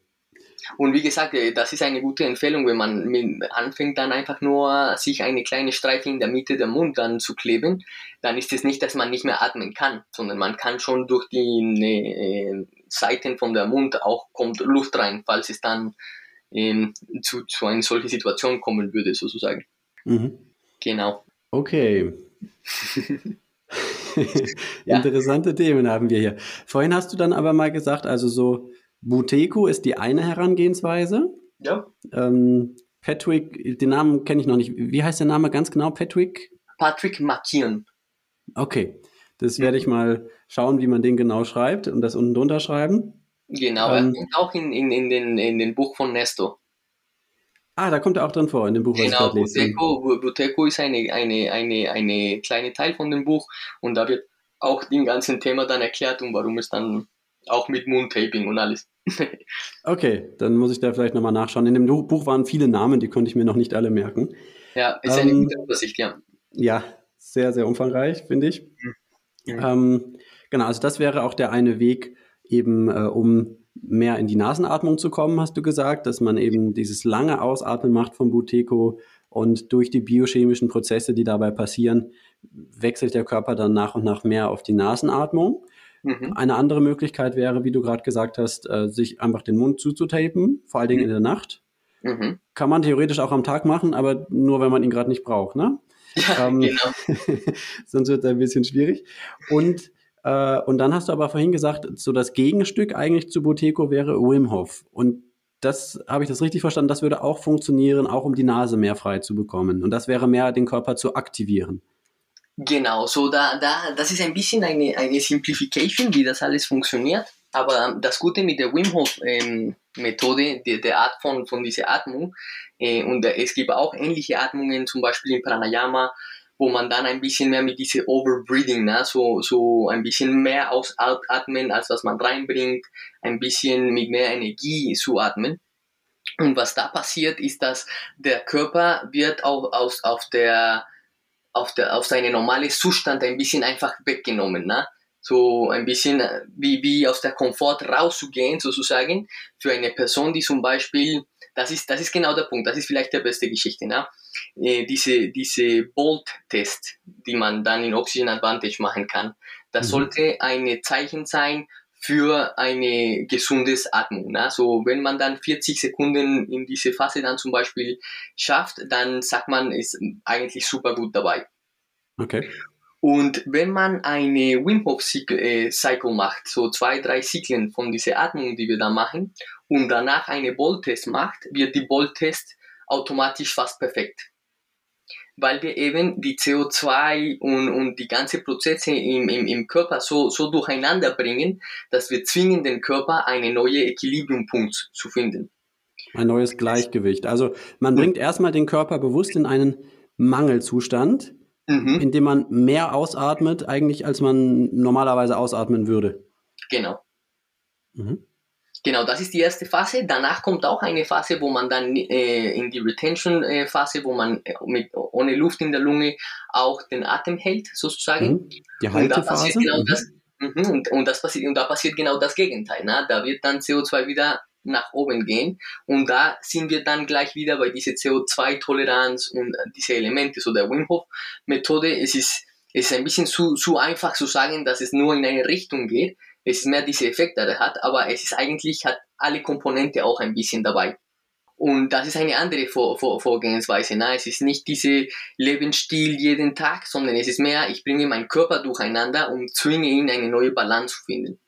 Und wie gesagt, äh, das ist eine gute Empfehlung, wenn man anfängt dann einfach nur sich eine kleine Streife in der Mitte der Mund dann zu kleben, dann ist es nicht, dass man nicht mehr atmen kann, sondern man kann schon durch die äh, Seiten von der Mund auch kommt Luft rein, falls es dann ähm, zu, zu einer solchen Situation kommen würde, sozusagen. Mhm. Genau. Okay. Interessante Themen haben wir hier. Vorhin hast du dann aber mal gesagt, also so Buteco ist die eine Herangehensweise. Ja. Ähm, Patrick, den Namen kenne ich noch nicht. Wie heißt der Name ganz genau? Patrick? Patrick Makian. Okay. Das werde ich mal schauen, wie man den genau schreibt und das unten drunter schreiben. Genau, ähm, auch in, in, in, den, in den Buch von Nesto. Ah, da kommt er auch drin vor, in dem Buch, was genau, ich lese. Buteco, Buteco ist eine, eine, eine, eine kleine Teil von dem Buch und da wird auch den ganzen Thema dann erklärt und warum es dann auch mit Moontaping und alles. okay, dann muss ich da vielleicht nochmal nachschauen. In dem Buch waren viele Namen, die konnte ich mir noch nicht alle merken. Ja, ist ähm, eine gute Übersicht, ja. Ja, sehr, sehr umfangreich, finde ich. Mhm. Ähm, genau, also das wäre auch der eine Weg, eben äh, um mehr in die Nasenatmung zu kommen, hast du gesagt, dass man eben dieses lange Ausatmen macht vom Buteco und durch die biochemischen Prozesse, die dabei passieren, wechselt der Körper dann nach und nach mehr auf die Nasenatmung. Mhm. Eine andere Möglichkeit wäre, wie du gerade gesagt hast, äh, sich einfach den Mund zuzutapen, vor allen Dingen mhm. in der Nacht. Mhm. Kann man theoretisch auch am Tag machen, aber nur, wenn man ihn gerade nicht braucht, ne? Ja, ähm, genau. sonst wird es ein bisschen schwierig. Und, äh, und dann hast du aber vorhin gesagt, so das Gegenstück eigentlich zu Boteco wäre Wim Hof. Und das habe ich das richtig verstanden, das würde auch funktionieren, auch um die Nase mehr frei zu bekommen. Und das wäre mehr, den Körper zu aktivieren. Genau, so da, da, das ist ein bisschen eine, eine Simplification, wie das alles funktioniert. Aber das Gute mit der Wim Hof ähm, Methode, der, der Art von, von dieser Atmung, äh, und es gibt auch ähnliche Atmungen, zum Beispiel im Pranayama, wo man dann ein bisschen mehr mit diesem Overbreathing, ne, so, so ein bisschen mehr ausatmen, als was man reinbringt, ein bisschen mit mehr Energie zu atmen. Und was da passiert, ist, dass der Körper wird auch aus, auf der, auf der, auf seine normale Zustand ein bisschen einfach weggenommen, ne? so ein bisschen wie, wie aus der Komfort rauszugehen, sozusagen, für eine Person, die zum Beispiel, das ist, das ist genau der Punkt, das ist vielleicht der beste Geschichte, ne? Äh, diese, diese Bolt-Test, die man dann in Oxygen Advantage machen kann, das mhm. sollte ein Zeichen sein für eine gesundes Atmung. Ne? So, wenn man dann 40 Sekunden in diese Phase dann zum Beispiel schafft, dann sagt man, ist eigentlich super gut dabei. Okay. Und wenn man eine Wim Hof äh, Cycle macht, so zwei, drei Zyklen von dieser Atmung, die wir da machen, und danach eine Bolt-Test macht, wird die Bolt-Test automatisch fast perfekt. Weil wir eben die CO2 und, und die ganzen Prozesse im, im, im Körper so, so durcheinander bringen, dass wir zwingen den Körper, einen neuen Equilibriumpunkt zu finden. Ein neues Gleichgewicht. Also man bringt erstmal den Körper bewusst in einen Mangelzustand, mhm. indem man mehr ausatmet, eigentlich als man normalerweise ausatmen würde. Genau. Mhm. Genau, das ist die erste Phase. Danach kommt auch eine Phase, wo man dann äh, in die Retention-Phase, wo man äh, mit, ohne Luft in der Lunge auch den Atem hält, sozusagen. Mhm. Die Haltephase. Und, genau mhm. das, mhm, und, und, das passiert, und da passiert genau das Gegenteil. Ne? Da wird dann CO2 wieder nach oben gehen. Und da sind wir dann gleich wieder bei dieser CO2-Toleranz und diese Elemente, so der Wim Hof-Methode. Es ist, es ist ein bisschen zu, zu einfach zu sagen, dass es nur in eine Richtung geht. Es ist mehr diese Effekte, der hat, aber es ist eigentlich, hat alle Komponente auch ein bisschen dabei. Und das ist eine andere Vor Vor Vorgehensweise. Na, es ist nicht diese Lebensstil jeden Tag, sondern es ist mehr, ich bringe meinen Körper durcheinander und zwinge ihn eine neue Balance zu finden.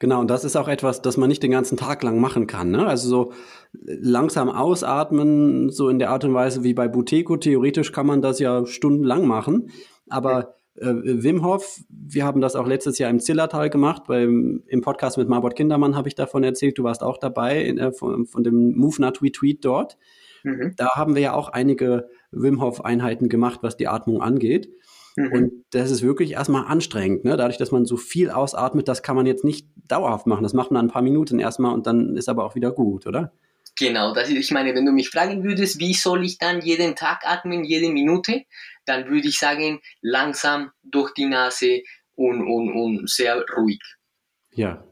Genau, und das ist auch etwas, das man nicht den ganzen Tag lang machen kann. Ne? Also so langsam ausatmen, so in der Art und Weise wie bei Buteco. Theoretisch kann man das ja stundenlang machen, aber äh, Wim Hof, wir haben das auch letztes Jahr im Zillertal gemacht. Beim, Im Podcast mit Marbot Kindermann habe ich davon erzählt. Du warst auch dabei in, äh, von, von dem Move Not Retweet dort. Mhm. Da haben wir ja auch einige Wim Hof Einheiten gemacht, was die Atmung angeht. Mhm. Und das ist wirklich erstmal anstrengend. Ne? Dadurch, dass man so viel ausatmet, das kann man jetzt nicht dauerhaft machen. Das macht man ein paar Minuten erstmal und dann ist aber auch wieder gut, oder? Genau, das ist, ich meine, wenn du mich fragen würdest, wie soll ich dann jeden Tag atmen, jede Minute, dann würde ich sagen, langsam durch die Nase und, und, und sehr ruhig. Ja,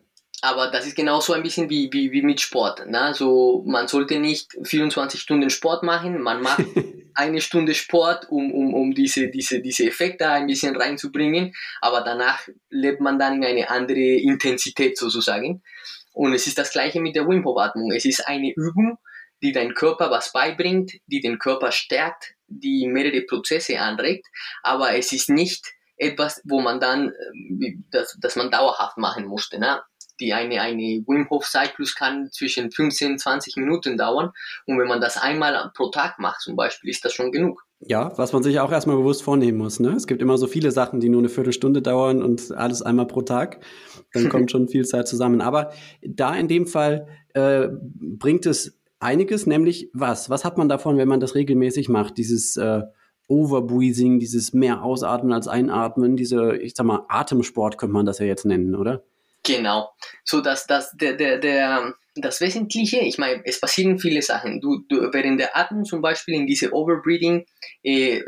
aber das ist genauso ein bisschen wie, wie, wie mit Sport. Ne? So, man sollte nicht 24 Stunden Sport machen, man macht eine Stunde Sport, um, um, um diese, diese, diese Effekte ein bisschen reinzubringen, aber danach lebt man dann in eine andere Intensität sozusagen. Und es ist das gleiche mit der Wim Hof Atmung. Es ist eine Übung, die dein Körper was beibringt, die den Körper stärkt, die mehrere Prozesse anregt, aber es ist nicht etwas, wo man dann, äh, das, das man dauerhaft machen musste. Ne? die eine, eine Wim Hof Cyclus kann zwischen 15 20 Minuten dauern. Und wenn man das einmal pro Tag macht zum Beispiel, ist das schon genug. Ja, was man sich auch erstmal bewusst vornehmen muss. Ne? Es gibt immer so viele Sachen, die nur eine Viertelstunde dauern und alles einmal pro Tag. Dann kommt schon viel Zeit zusammen. Aber da in dem Fall äh, bringt es einiges, nämlich was? Was hat man davon, wenn man das regelmäßig macht? Dieses äh, Overbreathing, dieses mehr Ausatmen als Einatmen, diese, ich sag mal, Atemsport könnte man das ja jetzt nennen, oder? Genau. So dass das der, der, der, das Wesentliche, ich meine, es passieren viele Sachen. Du, du während der Atmung zum Beispiel in diese Overbreathing, äh,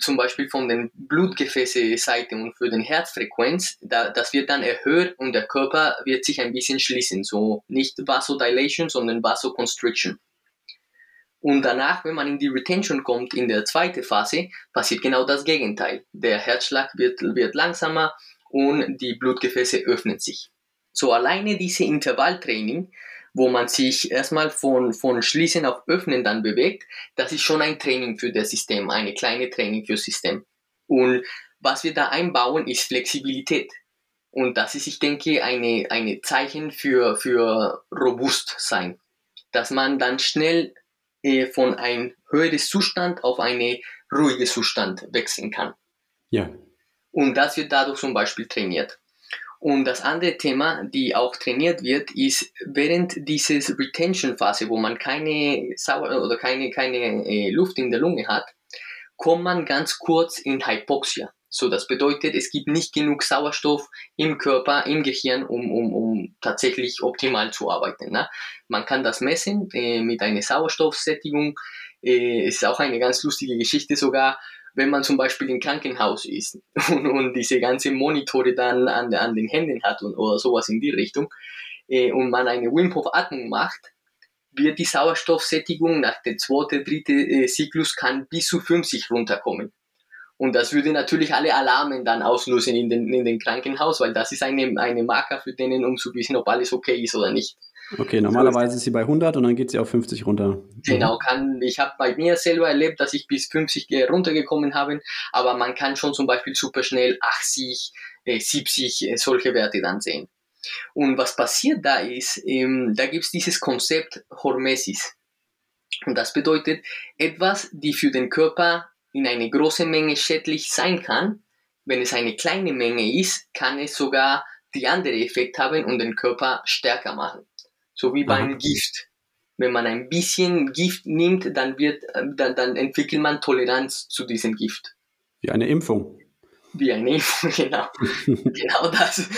zum Beispiel von den Blutgefäße-Seite und für den Herzfrequenz, da, das wird dann erhöht und der Körper wird sich ein bisschen schließen. So nicht Vasodilation, sondern Vasoconstriction. Und danach, wenn man in die Retention kommt, in der zweiten Phase, passiert genau das Gegenteil. Der Herzschlag wird, wird langsamer und die Blutgefäße öffnen sich. So alleine diese Intervalltraining, wo man sich erstmal von, von Schließen auf Öffnen dann bewegt, das ist schon ein Training für das System, eine kleine Training fürs System. Und was wir da einbauen, ist Flexibilität. Und das ist, ich denke, eine, eine Zeichen für, für Robustsein. Dass man dann schnell äh, von ein höheres Zustand auf eine ruhige Zustand wechseln kann. Ja. Und das wird dadurch zum Beispiel trainiert. Und das andere Thema, die auch trainiert wird, ist während dieses Retention-Phase, wo man keine Sauer oder keine, keine äh, Luft in der Lunge hat, kommt man ganz kurz in Hypoxia. So, das bedeutet, es gibt nicht genug Sauerstoff im Körper, im Gehirn, um, um, um tatsächlich optimal zu arbeiten. Ne? Man kann das messen äh, mit einer Sauerstoffsättigung. Äh, es ist auch eine ganz lustige Geschichte sogar, wenn man zum Beispiel im Krankenhaus ist und, und diese ganzen Monitore dann an, an den Händen hat und, oder sowas in die Richtung äh, und man eine Wim Hof Atmung macht, wird die Sauerstoffsättigung nach der zweiten, dritten äh, Zyklus kann bis zu 50 runterkommen. Und das würde natürlich alle Alarmen dann auslösen in den, in den Krankenhaus, weil das ist eine, eine Marker für denen, um zu wissen, ob alles okay ist oder nicht. Okay, normalerweise ist sie bei 100 und dann geht sie auf 50 runter. Genau, kann, ich habe bei mir selber erlebt, dass ich bis 50 runtergekommen habe, aber man kann schon zum Beispiel super schnell 80, 70 äh, solche Werte dann sehen. Und was passiert da ist, ähm, da gibt es dieses Konzept Hormesis. Und das bedeutet etwas, die für den Körper in eine große Menge schädlich sein kann. Wenn es eine kleine Menge ist, kann es sogar die andere Effekt haben und den Körper stärker machen. So wie beim Aha. Gift. Wenn man ein bisschen Gift nimmt, dann wird, äh, dann, dann entwickelt man Toleranz zu diesem Gift. Wie eine Impfung. Wie eine Impfung, genau. genau das.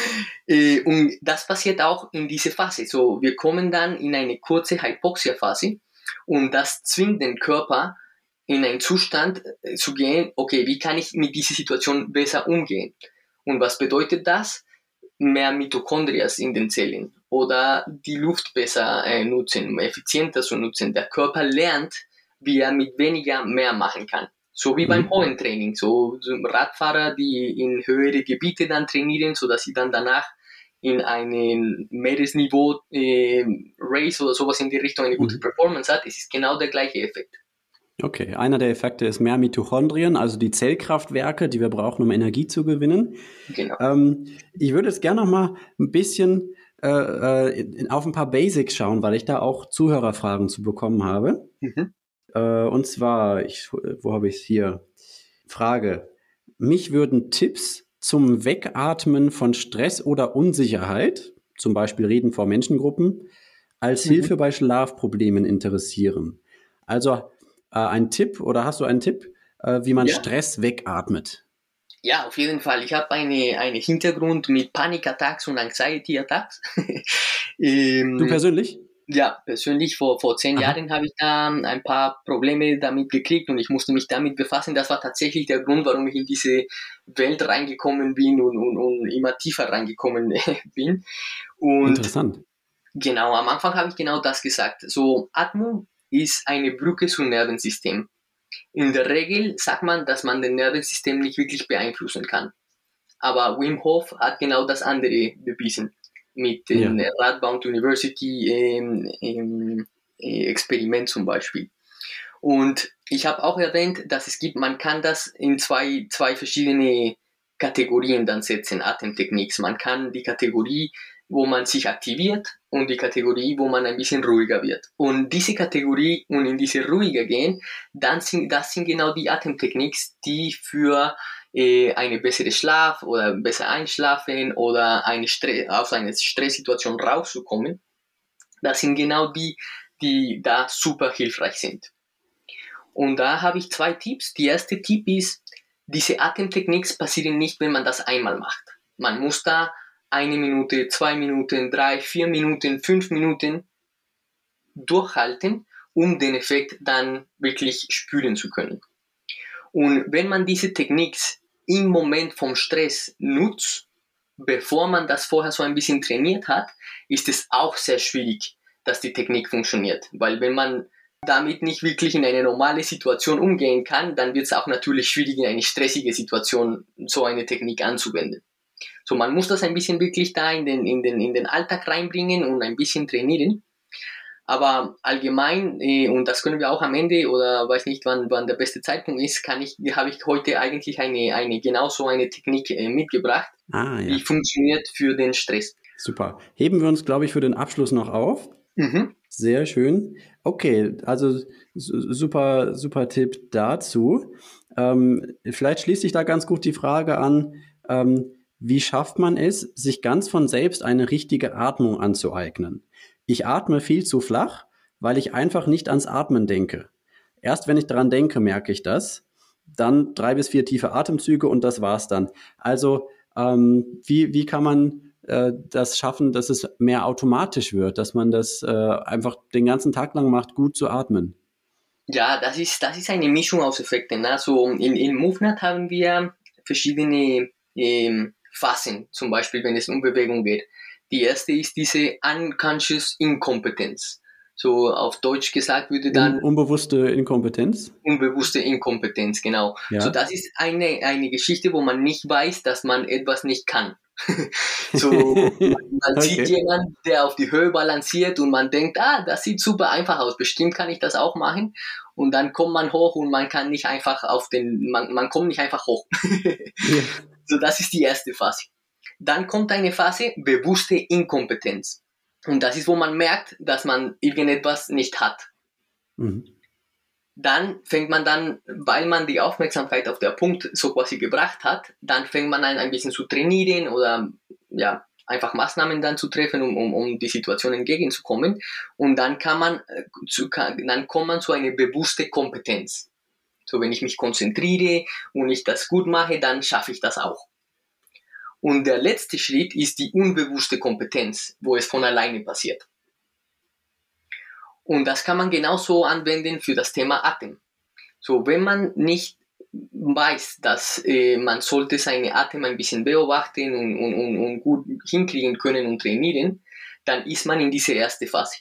Äh, und das passiert auch in dieser Phase. So, wir kommen dann in eine kurze Hypoxia-Phase und das zwingt den Körper in einen Zustand äh, zu gehen, okay, wie kann ich mit dieser Situation besser umgehen? Und was bedeutet das? Mehr Mitochondrien in den Zellen oder die Luft besser äh, nutzen, effizienter zu nutzen. Der Körper lernt, wie er mit weniger mehr machen kann. So wie mhm. beim hohen Training. So, so Radfahrer, die in höhere Gebiete dann trainieren, so dass sie dann danach in einem Meeresniveau äh, Race oder sowas in die Richtung eine gute mhm. Performance hat, es ist genau der gleiche Effekt. Okay, einer der Effekte ist mehr Mitochondrien, also die Zellkraftwerke, die wir brauchen, um Energie zu gewinnen. Genau. Ähm, ich würde jetzt gerne noch mal ein bisschen äh, äh auf ein paar Basics schauen, weil ich da auch Zuhörerfragen zu bekommen habe. Mhm. Äh, und zwar, ich, wo habe ich es hier? Frage. Mich würden Tipps zum Wegatmen von Stress oder Unsicherheit, zum Beispiel Reden vor Menschengruppen, als mhm. Hilfe bei Schlafproblemen interessieren. Also äh, einen Tipp oder hast du einen Tipp, äh, wie man ja. Stress wegatmet? Ja, auf jeden Fall. Ich habe eine, eine Hintergrund mit Panic-Attacks und Anxiety-Attacks. ähm, du persönlich? Ja, persönlich vor, vor zehn Aha. Jahren habe ich da ein paar Probleme damit gekriegt und ich musste mich damit befassen. Das war tatsächlich der Grund, warum ich in diese Welt reingekommen bin und, und, und immer tiefer reingekommen bin. Und Interessant. Genau, am Anfang habe ich genau das gesagt. So, Atmung ist eine Brücke zum Nervensystem. In der Regel sagt man, dass man das Nervensystem nicht wirklich beeinflussen kann. Aber Wim Hof hat genau das andere bewiesen mit dem ja. Radbound University ähm, ähm, Experiment zum Beispiel. Und ich habe auch erwähnt, dass es gibt, man kann das in zwei, zwei verschiedene Kategorien dann setzen, Atemtechniks. Man kann die Kategorie wo man sich aktiviert und die Kategorie, wo man ein bisschen ruhiger wird. Und diese Kategorie und in diese ruhiger gehen, dann sind, das sind genau die Atemtechniks, die für äh, eine bessere Schlaf oder besser einschlafen oder eine Stress, aus einer Stresssituation rauszukommen, das sind genau die, die da super hilfreich sind. Und da habe ich zwei Tipps. Die erste Tipp ist, diese Atemtechniks passieren nicht, wenn man das einmal macht. Man muss da eine Minute, zwei Minuten, drei, vier Minuten, fünf Minuten durchhalten, um den Effekt dann wirklich spüren zu können. Und wenn man diese Technik im Moment vom Stress nutzt, bevor man das vorher so ein bisschen trainiert hat, ist es auch sehr schwierig, dass die Technik funktioniert. Weil wenn man damit nicht wirklich in eine normale Situation umgehen kann, dann wird es auch natürlich schwierig, in eine stressige Situation so eine Technik anzuwenden. So, man muss das ein bisschen wirklich da in den, in den, in den Alltag reinbringen und ein bisschen trainieren. Aber allgemein, äh, und das können wir auch am Ende oder weiß nicht, wann, wann der beste Zeitpunkt ist, kann ich, habe ich heute eigentlich eine, eine genauso eine Technik äh, mitgebracht, ah, ja. die funktioniert für den Stress. Super. Heben wir uns, glaube ich, für den Abschluss noch auf. Mhm. Sehr schön. Okay, also super, super Tipp dazu. Ähm, vielleicht schließt sich da ganz gut die Frage an, ähm, wie schafft man es, sich ganz von selbst eine richtige Atmung anzueignen? Ich atme viel zu flach, weil ich einfach nicht ans Atmen denke. Erst wenn ich daran denke, merke ich das. Dann drei bis vier tiefe Atemzüge und das war's dann. Also ähm, wie, wie kann man äh, das schaffen, dass es mehr automatisch wird, dass man das äh, einfach den ganzen Tag lang macht, gut zu atmen? Ja, das ist, das ist eine Mischung aus Effekten. Also in, in MoveNet haben wir verschiedene ähm, Phasen, zum Beispiel wenn es um Bewegung geht. Die erste ist diese Unconscious Inkompetenz. So auf Deutsch gesagt würde dann. unbewusste Inkompetenz? Unbewusste Inkompetenz, genau. Ja. So das ist eine, eine Geschichte, wo man nicht weiß, dass man etwas nicht kann. so, man okay. sieht jemanden, der auf die Höhe balanciert und man denkt, ah, das sieht super einfach aus, bestimmt kann ich das auch machen. Und dann kommt man hoch und man kann nicht einfach auf den, man, man kommt nicht einfach hoch. ja. So, das ist die erste Phase. Dann kommt eine Phase bewusste Inkompetenz. Und das ist, wo man merkt, dass man irgendetwas nicht hat. Mhm. Dann fängt man dann, weil man die Aufmerksamkeit auf der Punkt so quasi gebracht hat, dann fängt man an ein bisschen zu trainieren oder ja, einfach Maßnahmen dann zu treffen, um, um, um die Situation entgegenzukommen. Und dann kann man, äh, zu, kann, dann kommt man zu einer bewussten Kompetenz. So, wenn ich mich konzentriere und ich das gut mache, dann schaffe ich das auch. Und der letzte Schritt ist die unbewusste Kompetenz, wo es von alleine passiert. Und das kann man genauso anwenden für das Thema Atem. So, wenn man nicht weiß, dass äh, man sollte seine Atem ein bisschen beobachten und, und, und, gut hinkriegen können und trainieren, dann ist man in diese erste Phase.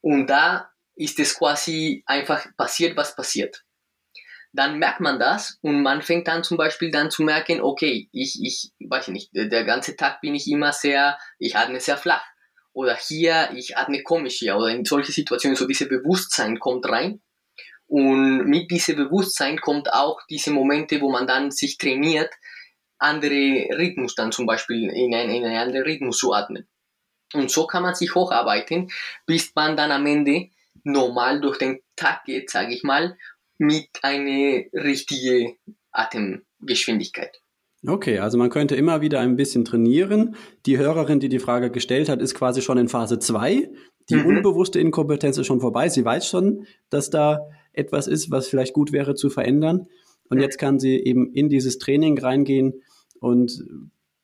Und da ist es quasi einfach passiert, was passiert dann merkt man das und man fängt dann zum Beispiel dann zu merken, okay, ich, ich, weiß nicht, der ganze Tag bin ich immer sehr, ich atme sehr flach. Oder hier, ich atme komisch hier. Oder in solche Situationen, so diese Bewusstsein kommt rein. Und mit diesem Bewusstsein kommt auch diese Momente, wo man dann sich trainiert, andere Rhythmus dann zum Beispiel in, ein, in einen anderen Rhythmus zu atmen. Und so kann man sich hocharbeiten, bis man dann am Ende normal durch den Tag geht, sage ich mal, mit einer richtigen Atemgeschwindigkeit. Okay, also man könnte immer wieder ein bisschen trainieren. Die Hörerin, die die Frage gestellt hat, ist quasi schon in Phase 2. Die mhm. unbewusste Inkompetenz ist schon vorbei. Sie weiß schon, dass da etwas ist, was vielleicht gut wäre zu verändern. Und mhm. jetzt kann sie eben in dieses Training reingehen und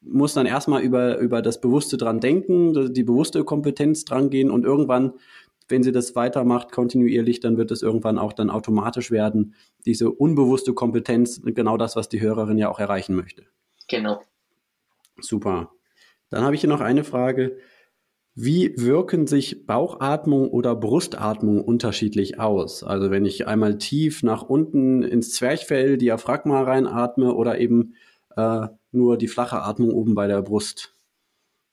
muss dann erstmal über, über das Bewusste dran denken, die bewusste Kompetenz dran gehen und irgendwann wenn sie das weitermacht, kontinuierlich, dann wird es irgendwann auch dann automatisch werden. Diese unbewusste Kompetenz, genau das, was die Hörerin ja auch erreichen möchte. Genau. Super. Dann habe ich hier noch eine Frage. Wie wirken sich Bauchatmung oder Brustatmung unterschiedlich aus? Also wenn ich einmal tief nach unten ins Zwerchfell, Diaphragma reinatme oder eben äh, nur die flache Atmung oben bei der Brust.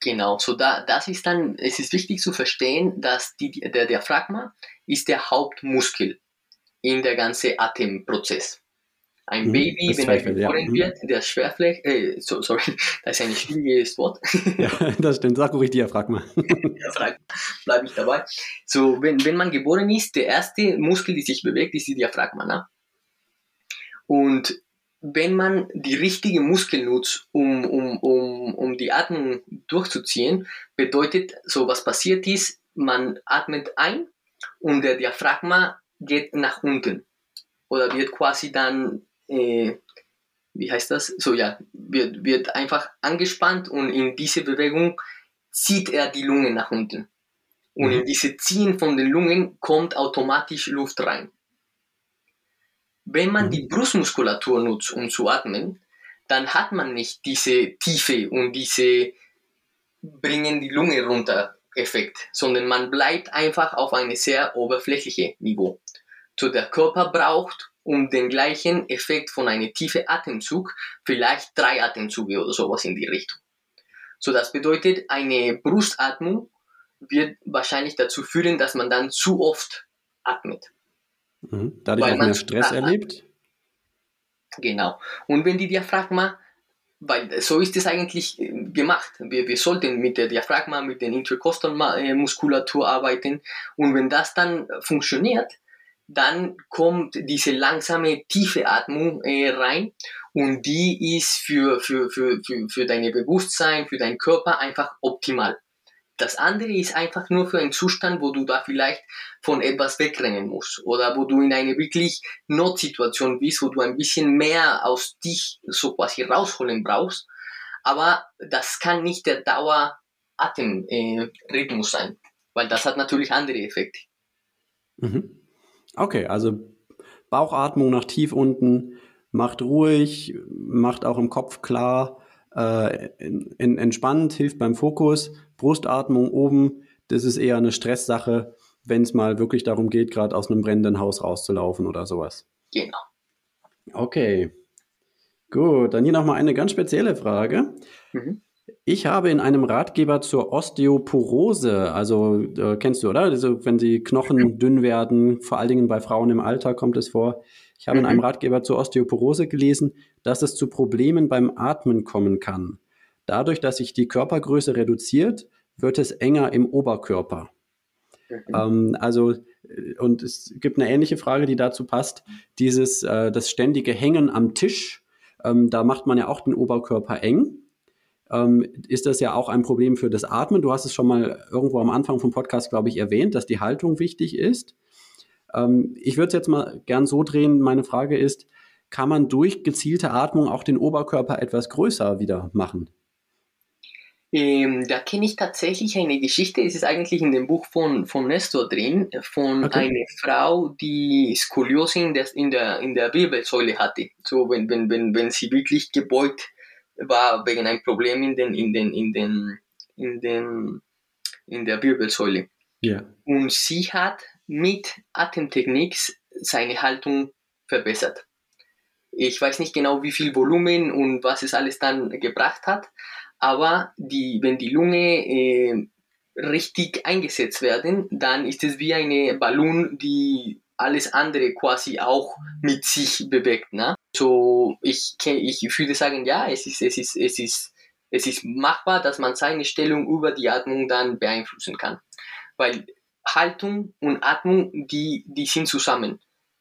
Genau, so da, das ist dann, es ist wichtig zu verstehen, dass die, der Diaphragma ist der Hauptmuskel in der ganzen Atemprozess. Ein mhm, Baby, wenn er geboren ja. Mhm. wird, der Schwerfläche, äh, so, sorry, das ist ein schwieriges Wort. Ja, das stimmt, sag ruhig Diaphragma. Diaphragma, bleib ich dabei. So, wenn, wenn man geboren ist, der erste Muskel, der sich bewegt, ist die Diaphragma. Ne? Und wenn man die richtige Muskel nutzt, um, um, um, um die Atmung durchzuziehen, bedeutet, so was passiert ist, man atmet ein und der Diaphragma geht nach unten oder wird quasi dann, äh, wie heißt das? So ja, wird, wird einfach angespannt und in diese Bewegung zieht er die Lunge nach unten. Und in mhm. diese Ziehen von den Lungen kommt automatisch Luft rein. Wenn man die mhm. Brustmuskulatur nutzt, um zu atmen, dann hat man nicht diese Tiefe und diese bringen die Lunge runter Effekt, sondern man bleibt einfach auf einem sehr oberflächlichen Niveau. So der Körper braucht um den gleichen Effekt von einem tiefen Atemzug vielleicht drei Atemzüge oder sowas in die Richtung. So, das bedeutet, eine Brustatmung wird wahrscheinlich dazu führen, dass man dann zu oft atmet. Mhm. Dadurch auch mehr Stress erlebt? Genau. Und wenn die Diaphragma, weil so ist es eigentlich äh, gemacht. Wir, wir sollten mit der Diaphragma, mit der Interkostalmuskulatur arbeiten. Und wenn das dann funktioniert, dann kommt diese langsame, tiefe Atmung äh, rein und die ist für, für, für, für, für dein Bewusstsein, für deinen Körper einfach optimal. Das andere ist einfach nur für einen Zustand, wo du da vielleicht von etwas wegrennen musst oder wo du in eine wirklich Notsituation bist, wo du ein bisschen mehr aus dich so quasi rausholen brauchst. Aber das kann nicht der Daueratemrhythmus sein, weil das hat natürlich andere Effekte. Mhm. Okay, also Bauchatmung nach tief unten, macht ruhig, macht auch im Kopf klar, äh, in, entspannt, hilft beim Fokus. Brustatmung oben, das ist eher eine Stresssache, wenn es mal wirklich darum geht, gerade aus einem brennenden Haus rauszulaufen oder sowas. Genau. Okay. Gut, dann hier nochmal eine ganz spezielle Frage. Mhm. Ich habe in einem Ratgeber zur Osteoporose, also äh, kennst du, oder? Also, wenn die Knochen dünn werden, vor allen Dingen bei Frauen im Alter kommt es vor. Ich habe mhm. in einem Ratgeber zur Osteoporose gelesen, dass es zu Problemen beim Atmen kommen kann. Dadurch, dass sich die Körpergröße reduziert, wird es enger im Oberkörper. Mhm. Ähm, also, äh, und es gibt eine ähnliche Frage, die dazu passt. Dieses, äh, das ständige Hängen am Tisch, ähm, da macht man ja auch den Oberkörper eng ähm, ist das ja auch ein Problem für das Atmen. Du hast es schon mal irgendwo am Anfang vom Podcast, glaube ich, erwähnt, dass die Haltung wichtig ist. Ähm, ich würde es jetzt mal gern so drehen. Meine Frage ist, kann man durch gezielte Atmung auch den Oberkörper etwas größer wieder machen? Ähm, da kenne ich tatsächlich eine Geschichte, es ist eigentlich in dem Buch von, von Nestor drin, von okay. einer Frau, die Skoliose in der, in der, in der Wirbelsäule hatte. So, wenn, wenn, wenn, wenn sie wirklich gebeugt war wegen einem Problem in den, in den, in den, in den, in der Wirbelsäule. Yeah. Und sie hat mit Atemtechnik seine Haltung verbessert. Ich weiß nicht genau, wie viel Volumen und was es alles dann gebracht hat, aber die, wenn die Lunge äh, richtig eingesetzt werden, dann ist es wie eine Ballon, die alles andere quasi auch mit sich bewegt. Ne? So, ich, ich würde sagen, ja, es ist, es ist, es ist, es ist machbar, dass man seine Stellung über die Atmung dann beeinflussen kann. Weil Haltung und Atmung, die, die sind zusammen.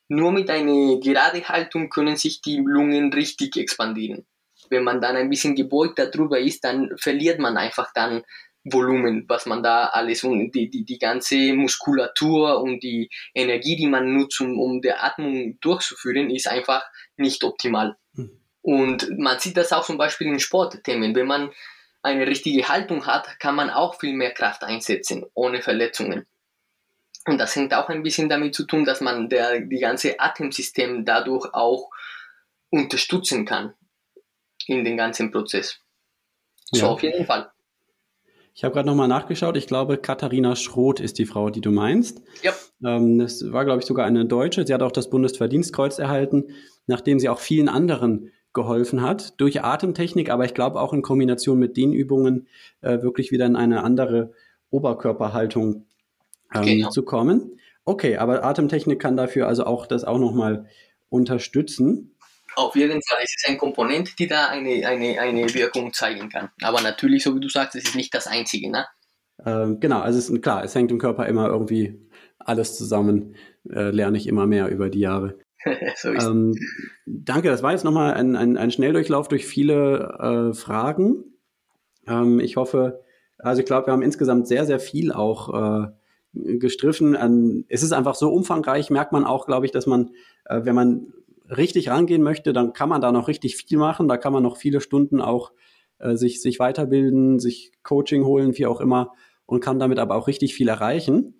Nur mit einer gerade Haltung können sich die Lungen richtig expandieren. Wenn man dann ein bisschen gebeugt darüber ist, dann verliert man einfach dann Volumen, was man da alles und die, die, die ganze Muskulatur und die Energie, die man nutzt, um, um der Atmung durchzuführen, ist einfach nicht optimal. Mhm. Und man sieht das auch zum Beispiel in Sportthemen. Wenn man eine richtige Haltung hat, kann man auch viel mehr Kraft einsetzen, ohne Verletzungen. Und das hängt auch ein bisschen damit zu tun, dass man der, die ganze Atemsystem dadurch auch unterstützen kann in den ganzen Prozess. So, ja. auf jeden Fall. Ich habe gerade nochmal nachgeschaut. Ich glaube, Katharina Schroth ist die Frau, die du meinst. Ja. Ähm, das war, glaube ich, sogar eine Deutsche. Sie hat auch das Bundesverdienstkreuz erhalten, nachdem sie auch vielen anderen geholfen hat durch Atemtechnik, aber ich glaube auch in Kombination mit den Übungen äh, wirklich wieder in eine andere Oberkörperhaltung ähm, genau. zu kommen. Okay, aber Atemtechnik kann dafür also auch das auch nochmal unterstützen. Auf jeden Fall, es ist ein Komponent, die da eine, eine, eine Wirkung zeigen kann. Aber natürlich, so wie du sagst, es ist nicht das Einzige, ne? Ähm, genau, also es ist klar, es hängt im Körper immer irgendwie alles zusammen, äh, lerne ich immer mehr über die Jahre. so ist ähm, danke, das war jetzt nochmal ein, ein, ein Schnelldurchlauf durch viele äh, Fragen. Ähm, ich hoffe, also ich glaube, wir haben insgesamt sehr, sehr viel auch äh, gestriffen. Ähm, es ist einfach so umfangreich, merkt man auch, glaube ich, dass man, äh, wenn man richtig rangehen möchte, dann kann man da noch richtig viel machen. Da kann man noch viele Stunden auch äh, sich, sich weiterbilden, sich Coaching holen, wie auch immer, und kann damit aber auch richtig viel erreichen.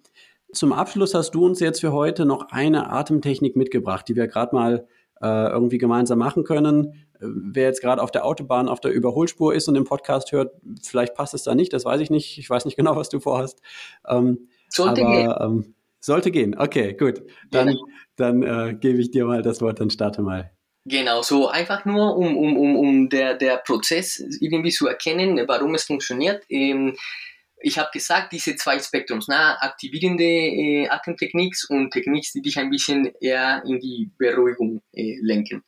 Zum Abschluss hast du uns jetzt für heute noch eine Atemtechnik mitgebracht, die wir gerade mal äh, irgendwie gemeinsam machen können. Wer jetzt gerade auf der Autobahn auf der Überholspur ist und den Podcast hört, vielleicht passt es da nicht, das weiß ich nicht. Ich weiß nicht genau, was du vorhast. Ähm, Sollte aber, gehen. Ähm, sollte gehen. Okay, gut. Dann, ja. dann äh, gebe ich dir mal das Wort, dann starte mal. Genau, so einfach nur, um, um, um, um der, der Prozess irgendwie zu erkennen, warum es funktioniert. Ähm, ich habe gesagt, diese zwei Spektrums, na, aktivierende äh, Atemtechniks und Techniks, die dich ein bisschen eher in die Beruhigung äh, lenken.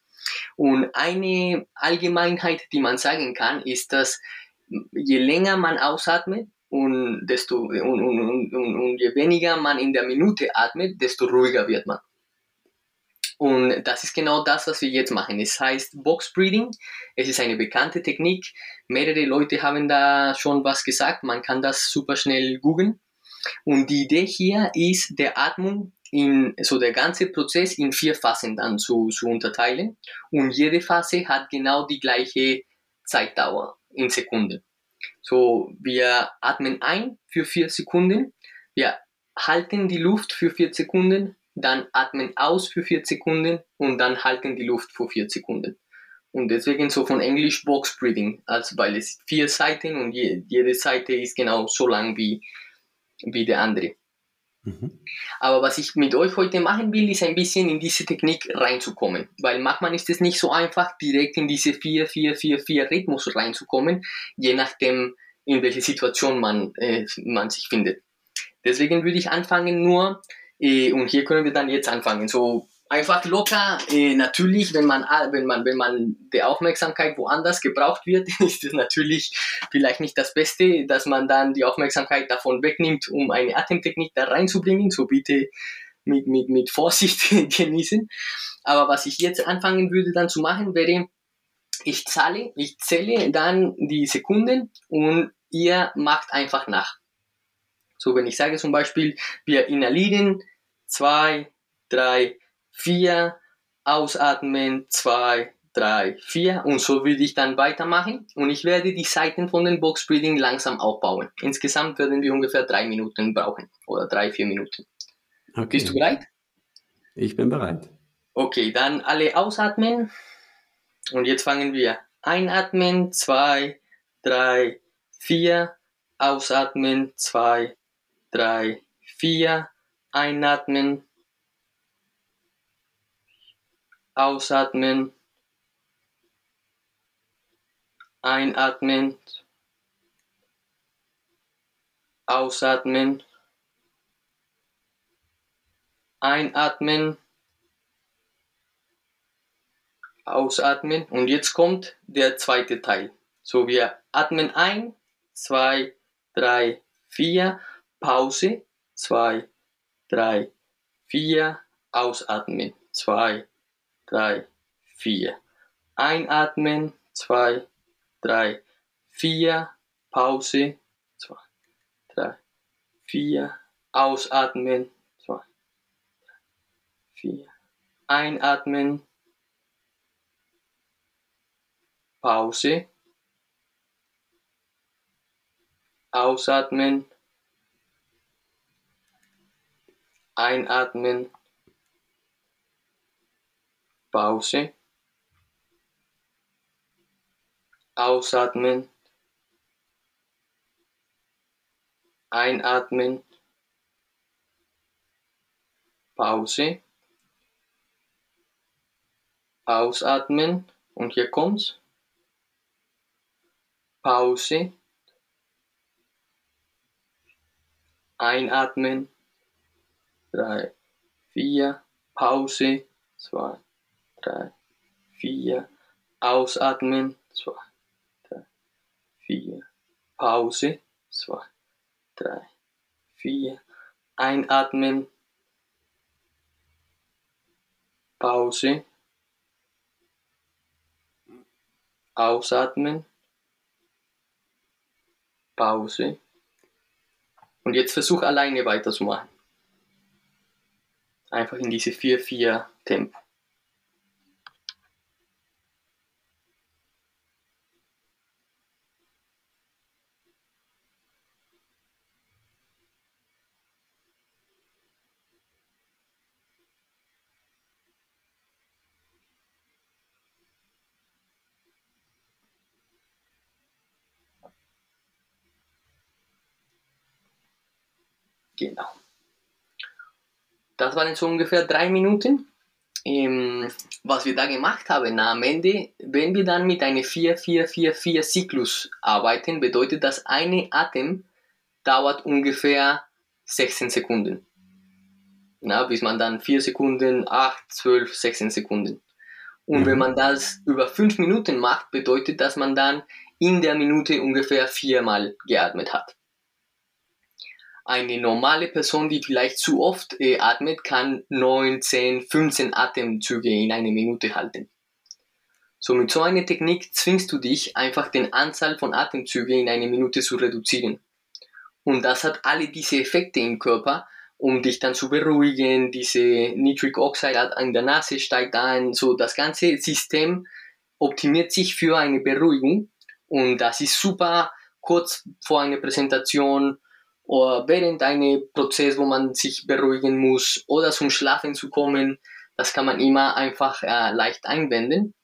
Und eine Allgemeinheit, die man sagen kann, ist, dass je länger man ausatmet und, desto, und, und, und, und je weniger man in der Minute atmet, desto ruhiger wird man. Und das ist genau das, was wir jetzt machen. Es heißt Box Breathing. Es ist eine bekannte Technik. Mehrere Leute haben da schon was gesagt. Man kann das super schnell googeln. Und die Idee hier ist, der Atmung in, so der ganze Prozess in vier Phasen dann zu, zu unterteilen. Und jede Phase hat genau die gleiche Zeitdauer in Sekunden. So, wir atmen ein für vier Sekunden. Wir halten die Luft für vier Sekunden, dann atmen aus für vier Sekunden und dann halten die Luft für vier Sekunden. Und deswegen so von Englisch Box Breathing, also weil es vier Seiten und je, jede Seite ist genau so lang wie, wie der andere. Mhm. Aber was ich mit euch heute machen will, ist ein bisschen in diese Technik reinzukommen. Weil manchmal ist es nicht so einfach, direkt in diese 4, 4, 4, 4 Rhythmus reinzukommen, je nachdem, in welcher Situation man, äh, man sich findet. Deswegen würde ich anfangen nur äh, und hier können wir dann jetzt anfangen. So einfach locker. Äh, natürlich, wenn man, wenn man, wenn man die Aufmerksamkeit woanders gebraucht wird, ist es natürlich vielleicht nicht das Beste, dass man dann die Aufmerksamkeit davon wegnimmt, um eine Atemtechnik da reinzubringen. So bitte mit, mit, mit Vorsicht genießen. Aber was ich jetzt anfangen würde dann zu machen, wäre, ich zahle, ich zähle dann die Sekunden und ihr macht einfach nach. So, wenn ich sage zum Beispiel, wir inhalieren, zwei, drei, vier, ausatmen, zwei, drei, vier und so würde ich dann weitermachen und ich werde die Seiten von den Box Breathing langsam aufbauen. Insgesamt werden wir ungefähr drei Minuten brauchen oder drei, vier Minuten. Okay. Bist du bereit? Ich bin bereit. Okay, dann alle ausatmen und jetzt fangen wir. Einatmen, zwei, drei, vier, ausatmen, zwei, drei, vier. Einatmen. Ausatmen. Einatmen. Ausatmen. Einatmen. Ausatmen. Und jetzt kommt der zweite Teil. So, wir atmen ein, zwei, drei, vier. Pause, zwei, drei, vier. Ausatmen, zwei, drei, vier. Einatmen, zwei, drei, vier. Pause, zwei, drei, vier. Ausatmen, zwei, drei, vier. Einatmen, Pause, ausatmen, Einatmen, Pause, Ausatmen, Einatmen, Pause, Ausatmen und hier kommt's. Pause, Einatmen, drei, vier, Pause, zwei, drei, vier, ausatmen, zwei, drei, vier, Pause, zwei, drei, vier, einatmen, Pause, ausatmen, Pause. Und jetzt versuch alleine weiterzumachen einfach in diese 4-4 Tempo. Genau. Das waren so ungefähr drei Minuten. ähm, was wir da gemacht haben, am Ende, wenn wir dann mit einem 4-4-4-4-Zyklus arbeiten, bedeutet das, eine Atem dauert ungefähr 16 Sekunden. Na, bis man dann 4 Sekunden, 8, 12, 16 Sekunden. Und mhm. wenn man das über 5 Minuten macht, bedeutet das, man dann in der Minute ungefähr viermal geatmet hat. Eine normale Person, die vielleicht zu oft äh, atmet, kann 9, 10, 15 Atemzüge in einer Minute halten. So mit so einer Technik zwingst du dich einfach den Anzahl von Atemzügen in einer Minute zu reduzieren. Und das hat alle diese Effekte im Körper, um dich dann zu beruhigen. Diese Nitric Oxide an der Nase steigt ein. So das ganze System optimiert sich für eine Beruhigung. Und das ist super kurz vor einer Präsentation oder während einem Prozess, wo man sich beruhigen muss oder zum Schlafen zu kommen. Das kann man immer einfach äh, leicht einwenden.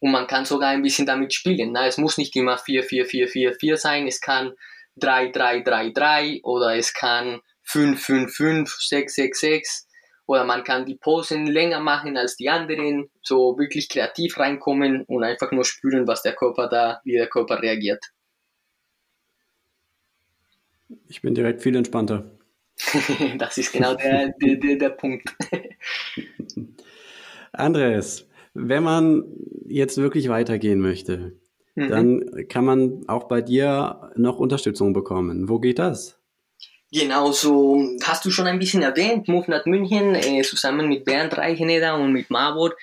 Und man kann sogar ein bisschen damit spielen. Na, es muss nicht immer 4, 4, 4, 4, 4 sein. Es kann 3, 3, 3, 3 oder es kann 5, 5, 5, 6, 6, 6 oder man kann die Posen länger machen als die anderen, so wirklich kreativ reinkommen und einfach nur spüren, was der Körper da, wie der Körper reagiert. Ich bin direkt viel entspannter. das ist genau der, der, der, der Punkt. Andres, wenn man jetzt wirklich weitergehen möchte, mhm. dann kann man auch bei dir noch Unterstützung bekommen. Wo geht das? Genau, so hast du schon ein bisschen erwähnt, MoveNet München, äh, zusammen mit Bernd Reicheneder und mit Marburg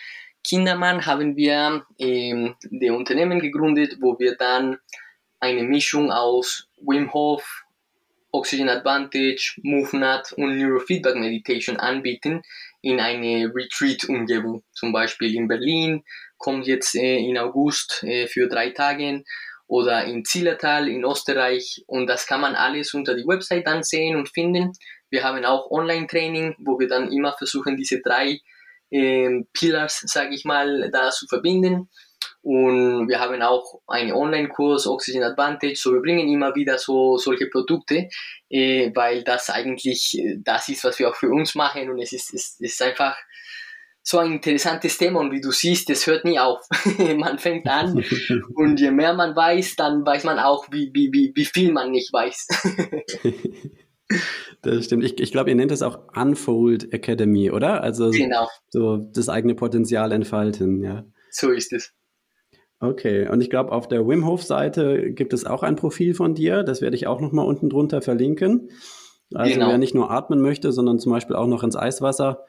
Kindermann haben wir äh, die Unternehmen gegründet, wo wir dann eine Mischung aus Wim Hof, Oxygen Advantage, MoveNut und Neurofeedback Meditation anbieten in eine Retreat-Umgebung. Zum Beispiel in Berlin, kommt jetzt äh, in August äh, für drei Tage oder in Zillertal in Österreich und das kann man alles unter die Website ansehen und finden. Wir haben auch Online-Training, wo wir dann immer versuchen, diese drei äh, Pillars, sage ich mal, da zu verbinden. Und wir haben auch einen Online-Kurs, Oxygen Advantage. So, wir bringen immer wieder so solche Produkte, äh, weil das eigentlich äh, das ist, was wir auch für uns machen. Und es ist, es ist einfach so ein interessantes Thema. Und wie du siehst, es hört nie auf. man fängt an und je mehr man weiß, dann weiß man auch, wie, wie, wie, wie viel man nicht weiß. Das stimmt. Ich, ich glaube, ihr nennt es auch Unfold Academy, oder? Also genau. so das eigene Potenzial entfalten, ja. So ist es. Okay, und ich glaube, auf der Wim Hof Seite gibt es auch ein Profil von dir. Das werde ich auch nochmal unten drunter verlinken. Also genau. wer nicht nur atmen möchte, sondern zum Beispiel auch noch ins Eiswasser,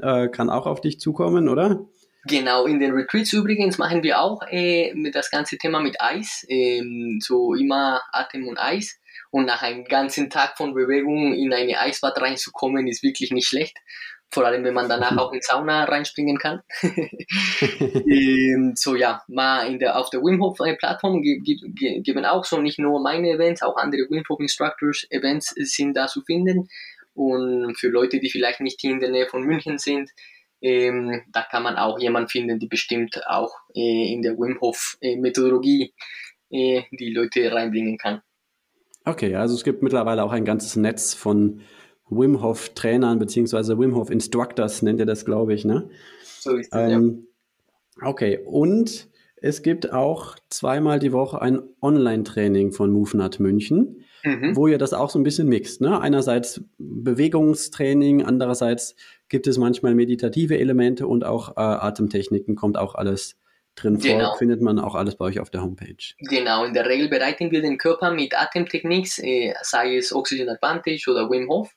äh, kann auch auf dich zukommen, oder? Genau, in den Retreats übrigens machen wir auch äh, das ganze Thema mit Eis, ähm, so immer Atem und Eis. Und nach einem ganzen Tag von Bewegung in eine Eisbad reinzukommen, ist wirklich nicht schlecht vor allem wenn man danach auch in Sauna reinspringen kann. ähm, so ja, mal in der, auf der Wim Hof Plattform geben auch so nicht nur meine Events, auch andere Wim Hof Instructors Events sind da zu finden. Und für Leute, die vielleicht nicht hier in der Nähe von München sind, ähm, da kann man auch jemanden finden, die bestimmt auch äh, in der Wim Hof äh, Methodologie äh, die Leute reinbringen kann. Okay, also es gibt mittlerweile auch ein ganzes Netz von Wim Hof Trainern beziehungsweise Wim Hof Instructors nennt ihr das, glaube ich, ne? So ist es, ähm, ja. Okay, und es gibt auch zweimal die Woche ein Online-Training von MoveNut München, mhm. wo ihr das auch so ein bisschen mixt. Ne? Einerseits Bewegungstraining, andererseits gibt es manchmal meditative Elemente und auch äh, Atemtechniken, kommt auch alles drin genau. vor. Findet man auch alles bei euch auf der Homepage. Genau, in der Regel bereiten wir den Körper mit Atemtechniken, äh, sei es Oxygen Advantage oder Wim Hof.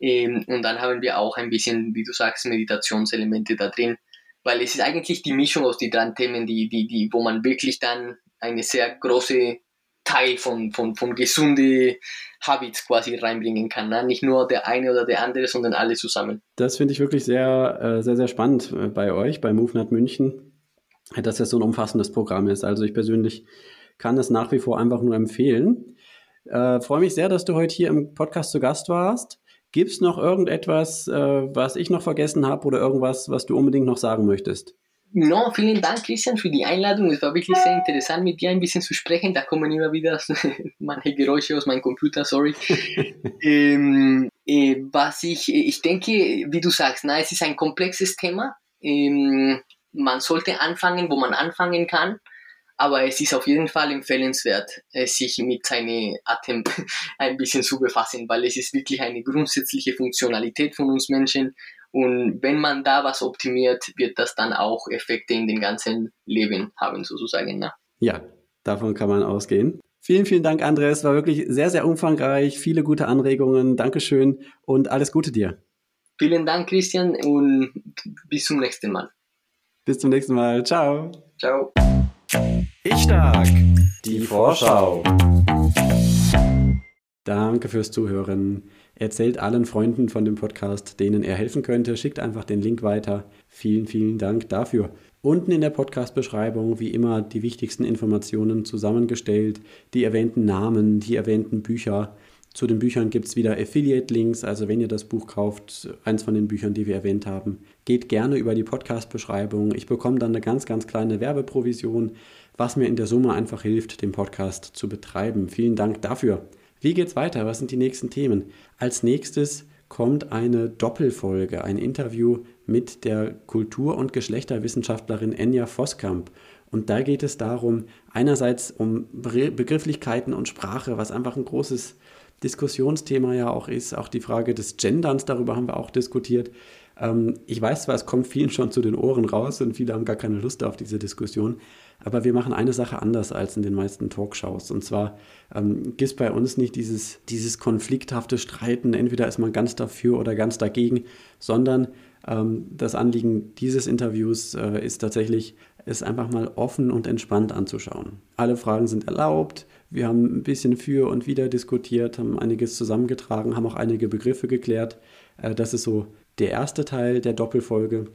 Ähm, und dann haben wir auch ein bisschen, wie du sagst, Meditationselemente da drin, weil es ist eigentlich die Mischung aus den drei Themen, die, die, die, wo man wirklich dann eine sehr große Teil von, von, von gesunde Habits quasi reinbringen kann. Ne? Nicht nur der eine oder der andere, sondern alle zusammen. Das finde ich wirklich sehr, äh, sehr, sehr spannend äh, bei euch, bei MoveNet München, dass das so ein umfassendes Programm ist. Also ich persönlich kann es nach wie vor einfach nur empfehlen. Äh, freue mich sehr, dass du heute hier im Podcast zu Gast warst. Gibt es noch irgendetwas, äh, was ich noch vergessen habe oder irgendwas, was du unbedingt noch sagen möchtest? No, vielen Dank, Christian, für die Einladung. Es war wirklich sehr interessant, mit dir ein bisschen zu sprechen. Da kommen immer wieder manche Geräusche aus meinem Computer, sorry. ähm, äh, was ich, ich denke, wie du sagst, na, es ist ein komplexes Thema. Ähm, man sollte anfangen, wo man anfangen kann, aber es ist auf jeden Fall empfehlenswert, äh, sich mit seinem Atem ein bisschen zu befassen, weil es ist wirklich eine grundsätzliche Funktionalität von uns Menschen und wenn man da was optimiert, wird das dann auch Effekte in dem ganzen Leben haben, sozusagen. Ne? Ja, davon kann man ausgehen. Vielen, vielen Dank, Andres. War wirklich sehr, sehr umfangreich. Viele gute Anregungen. Dankeschön und alles Gute dir. Vielen Dank, Christian, und bis zum nächsten Mal. Bis zum nächsten Mal. Ciao. Ciao. Ich stark. Die Vorschau. Danke fürs Zuhören. Erzählt allen Freunden von dem Podcast, denen er helfen könnte. Schickt einfach den Link weiter. Vielen, vielen Dank dafür. Unten in der Podcast-Beschreibung wie immer die wichtigsten Informationen zusammengestellt, die erwähnten Namen, die erwähnten Bücher. Zu den Büchern gibt es wieder Affiliate-Links, also wenn ihr das Buch kauft, eins von den Büchern, die wir erwähnt haben, geht gerne über die Podcast-Beschreibung. Ich bekomme dann eine ganz, ganz kleine Werbeprovision, was mir in der Summe einfach hilft, den Podcast zu betreiben. Vielen Dank dafür. Wie geht's weiter? Was sind die nächsten Themen? Als nächstes kommt eine Doppelfolge, ein Interview mit der Kultur- und Geschlechterwissenschaftlerin Enya Voskamp. Und da geht es darum, einerseits um Begrifflichkeiten und Sprache, was einfach ein großes Diskussionsthema ja auch ist. Auch die Frage des Genderns, darüber haben wir auch diskutiert. Ähm, ich weiß zwar, es kommt vielen schon zu den Ohren raus und viele haben gar keine Lust auf diese Diskussion. Aber wir machen eine Sache anders als in den meisten Talkshows. Und zwar ähm, gibt es bei uns nicht dieses, dieses konflikthafte Streiten, entweder ist man ganz dafür oder ganz dagegen, sondern ähm, das Anliegen dieses Interviews äh, ist tatsächlich, es einfach mal offen und entspannt anzuschauen. Alle Fragen sind erlaubt. Wir haben ein bisschen für und wider diskutiert, haben einiges zusammengetragen, haben auch einige Begriffe geklärt. Äh, das ist so der erste Teil der Doppelfolge,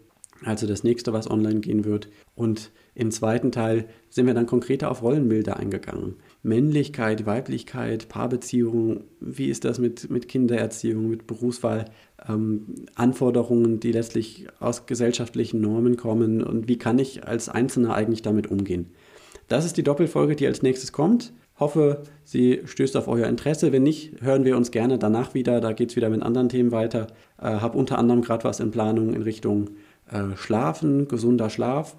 also das nächste, was online gehen wird. Und im zweiten Teil sind wir dann konkreter auf Rollenbilder eingegangen. Männlichkeit, Weiblichkeit, Paarbeziehungen, wie ist das mit, mit Kindererziehung, mit Berufswahl, ähm, Anforderungen, die letztlich aus gesellschaftlichen Normen kommen und wie kann ich als Einzelner eigentlich damit umgehen. Das ist die Doppelfolge, die als nächstes kommt. Hoffe, sie stößt auf euer Interesse. Wenn nicht, hören wir uns gerne danach wieder. Da geht es wieder mit anderen Themen weiter. Äh, habe unter anderem gerade was in Planung in Richtung äh, Schlafen, gesunder Schlaf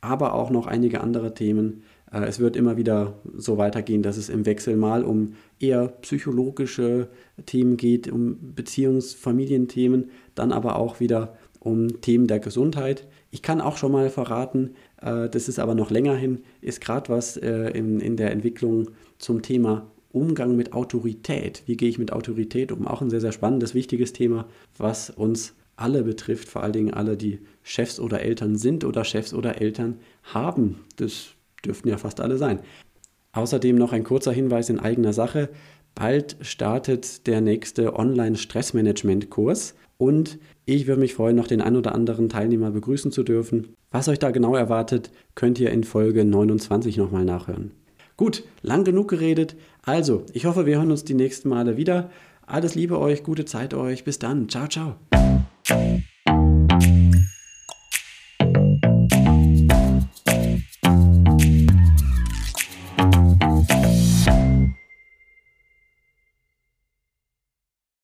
aber auch noch einige andere Themen. Äh, es wird immer wieder so weitergehen, dass es im Wechsel mal um eher psychologische Themen geht, um Beziehungs-, Familienthemen, dann aber auch wieder um Themen der Gesundheit. Ich kann auch schon mal verraten, äh, das ist aber noch länger hin, ist gerade was äh, in, in der Entwicklung zum Thema Umgang mit Autorität. Wie gehe ich mit Autorität um? Auch ein sehr, sehr spannendes, wichtiges Thema, was uns alle betrifft, vor allen Dingen alle, die Chefs oder Eltern sind oder Chefs oder Eltern haben. Das dürften ja fast alle sein. Außerdem noch ein kurzer Hinweis in eigener Sache. Bald startet der nächste Online-Stressmanagement-Kurs und ich würde mich freuen, noch den ein oder anderen Teilnehmer begrüßen zu dürfen. Was euch da genau erwartet, könnt ihr in Folge 29 nochmal nachhören. Gut, lang genug geredet. Also, ich hoffe, wir hören uns die nächsten Male wieder. Alles Liebe euch, gute Zeit euch. Bis dann. Ciao, ciao.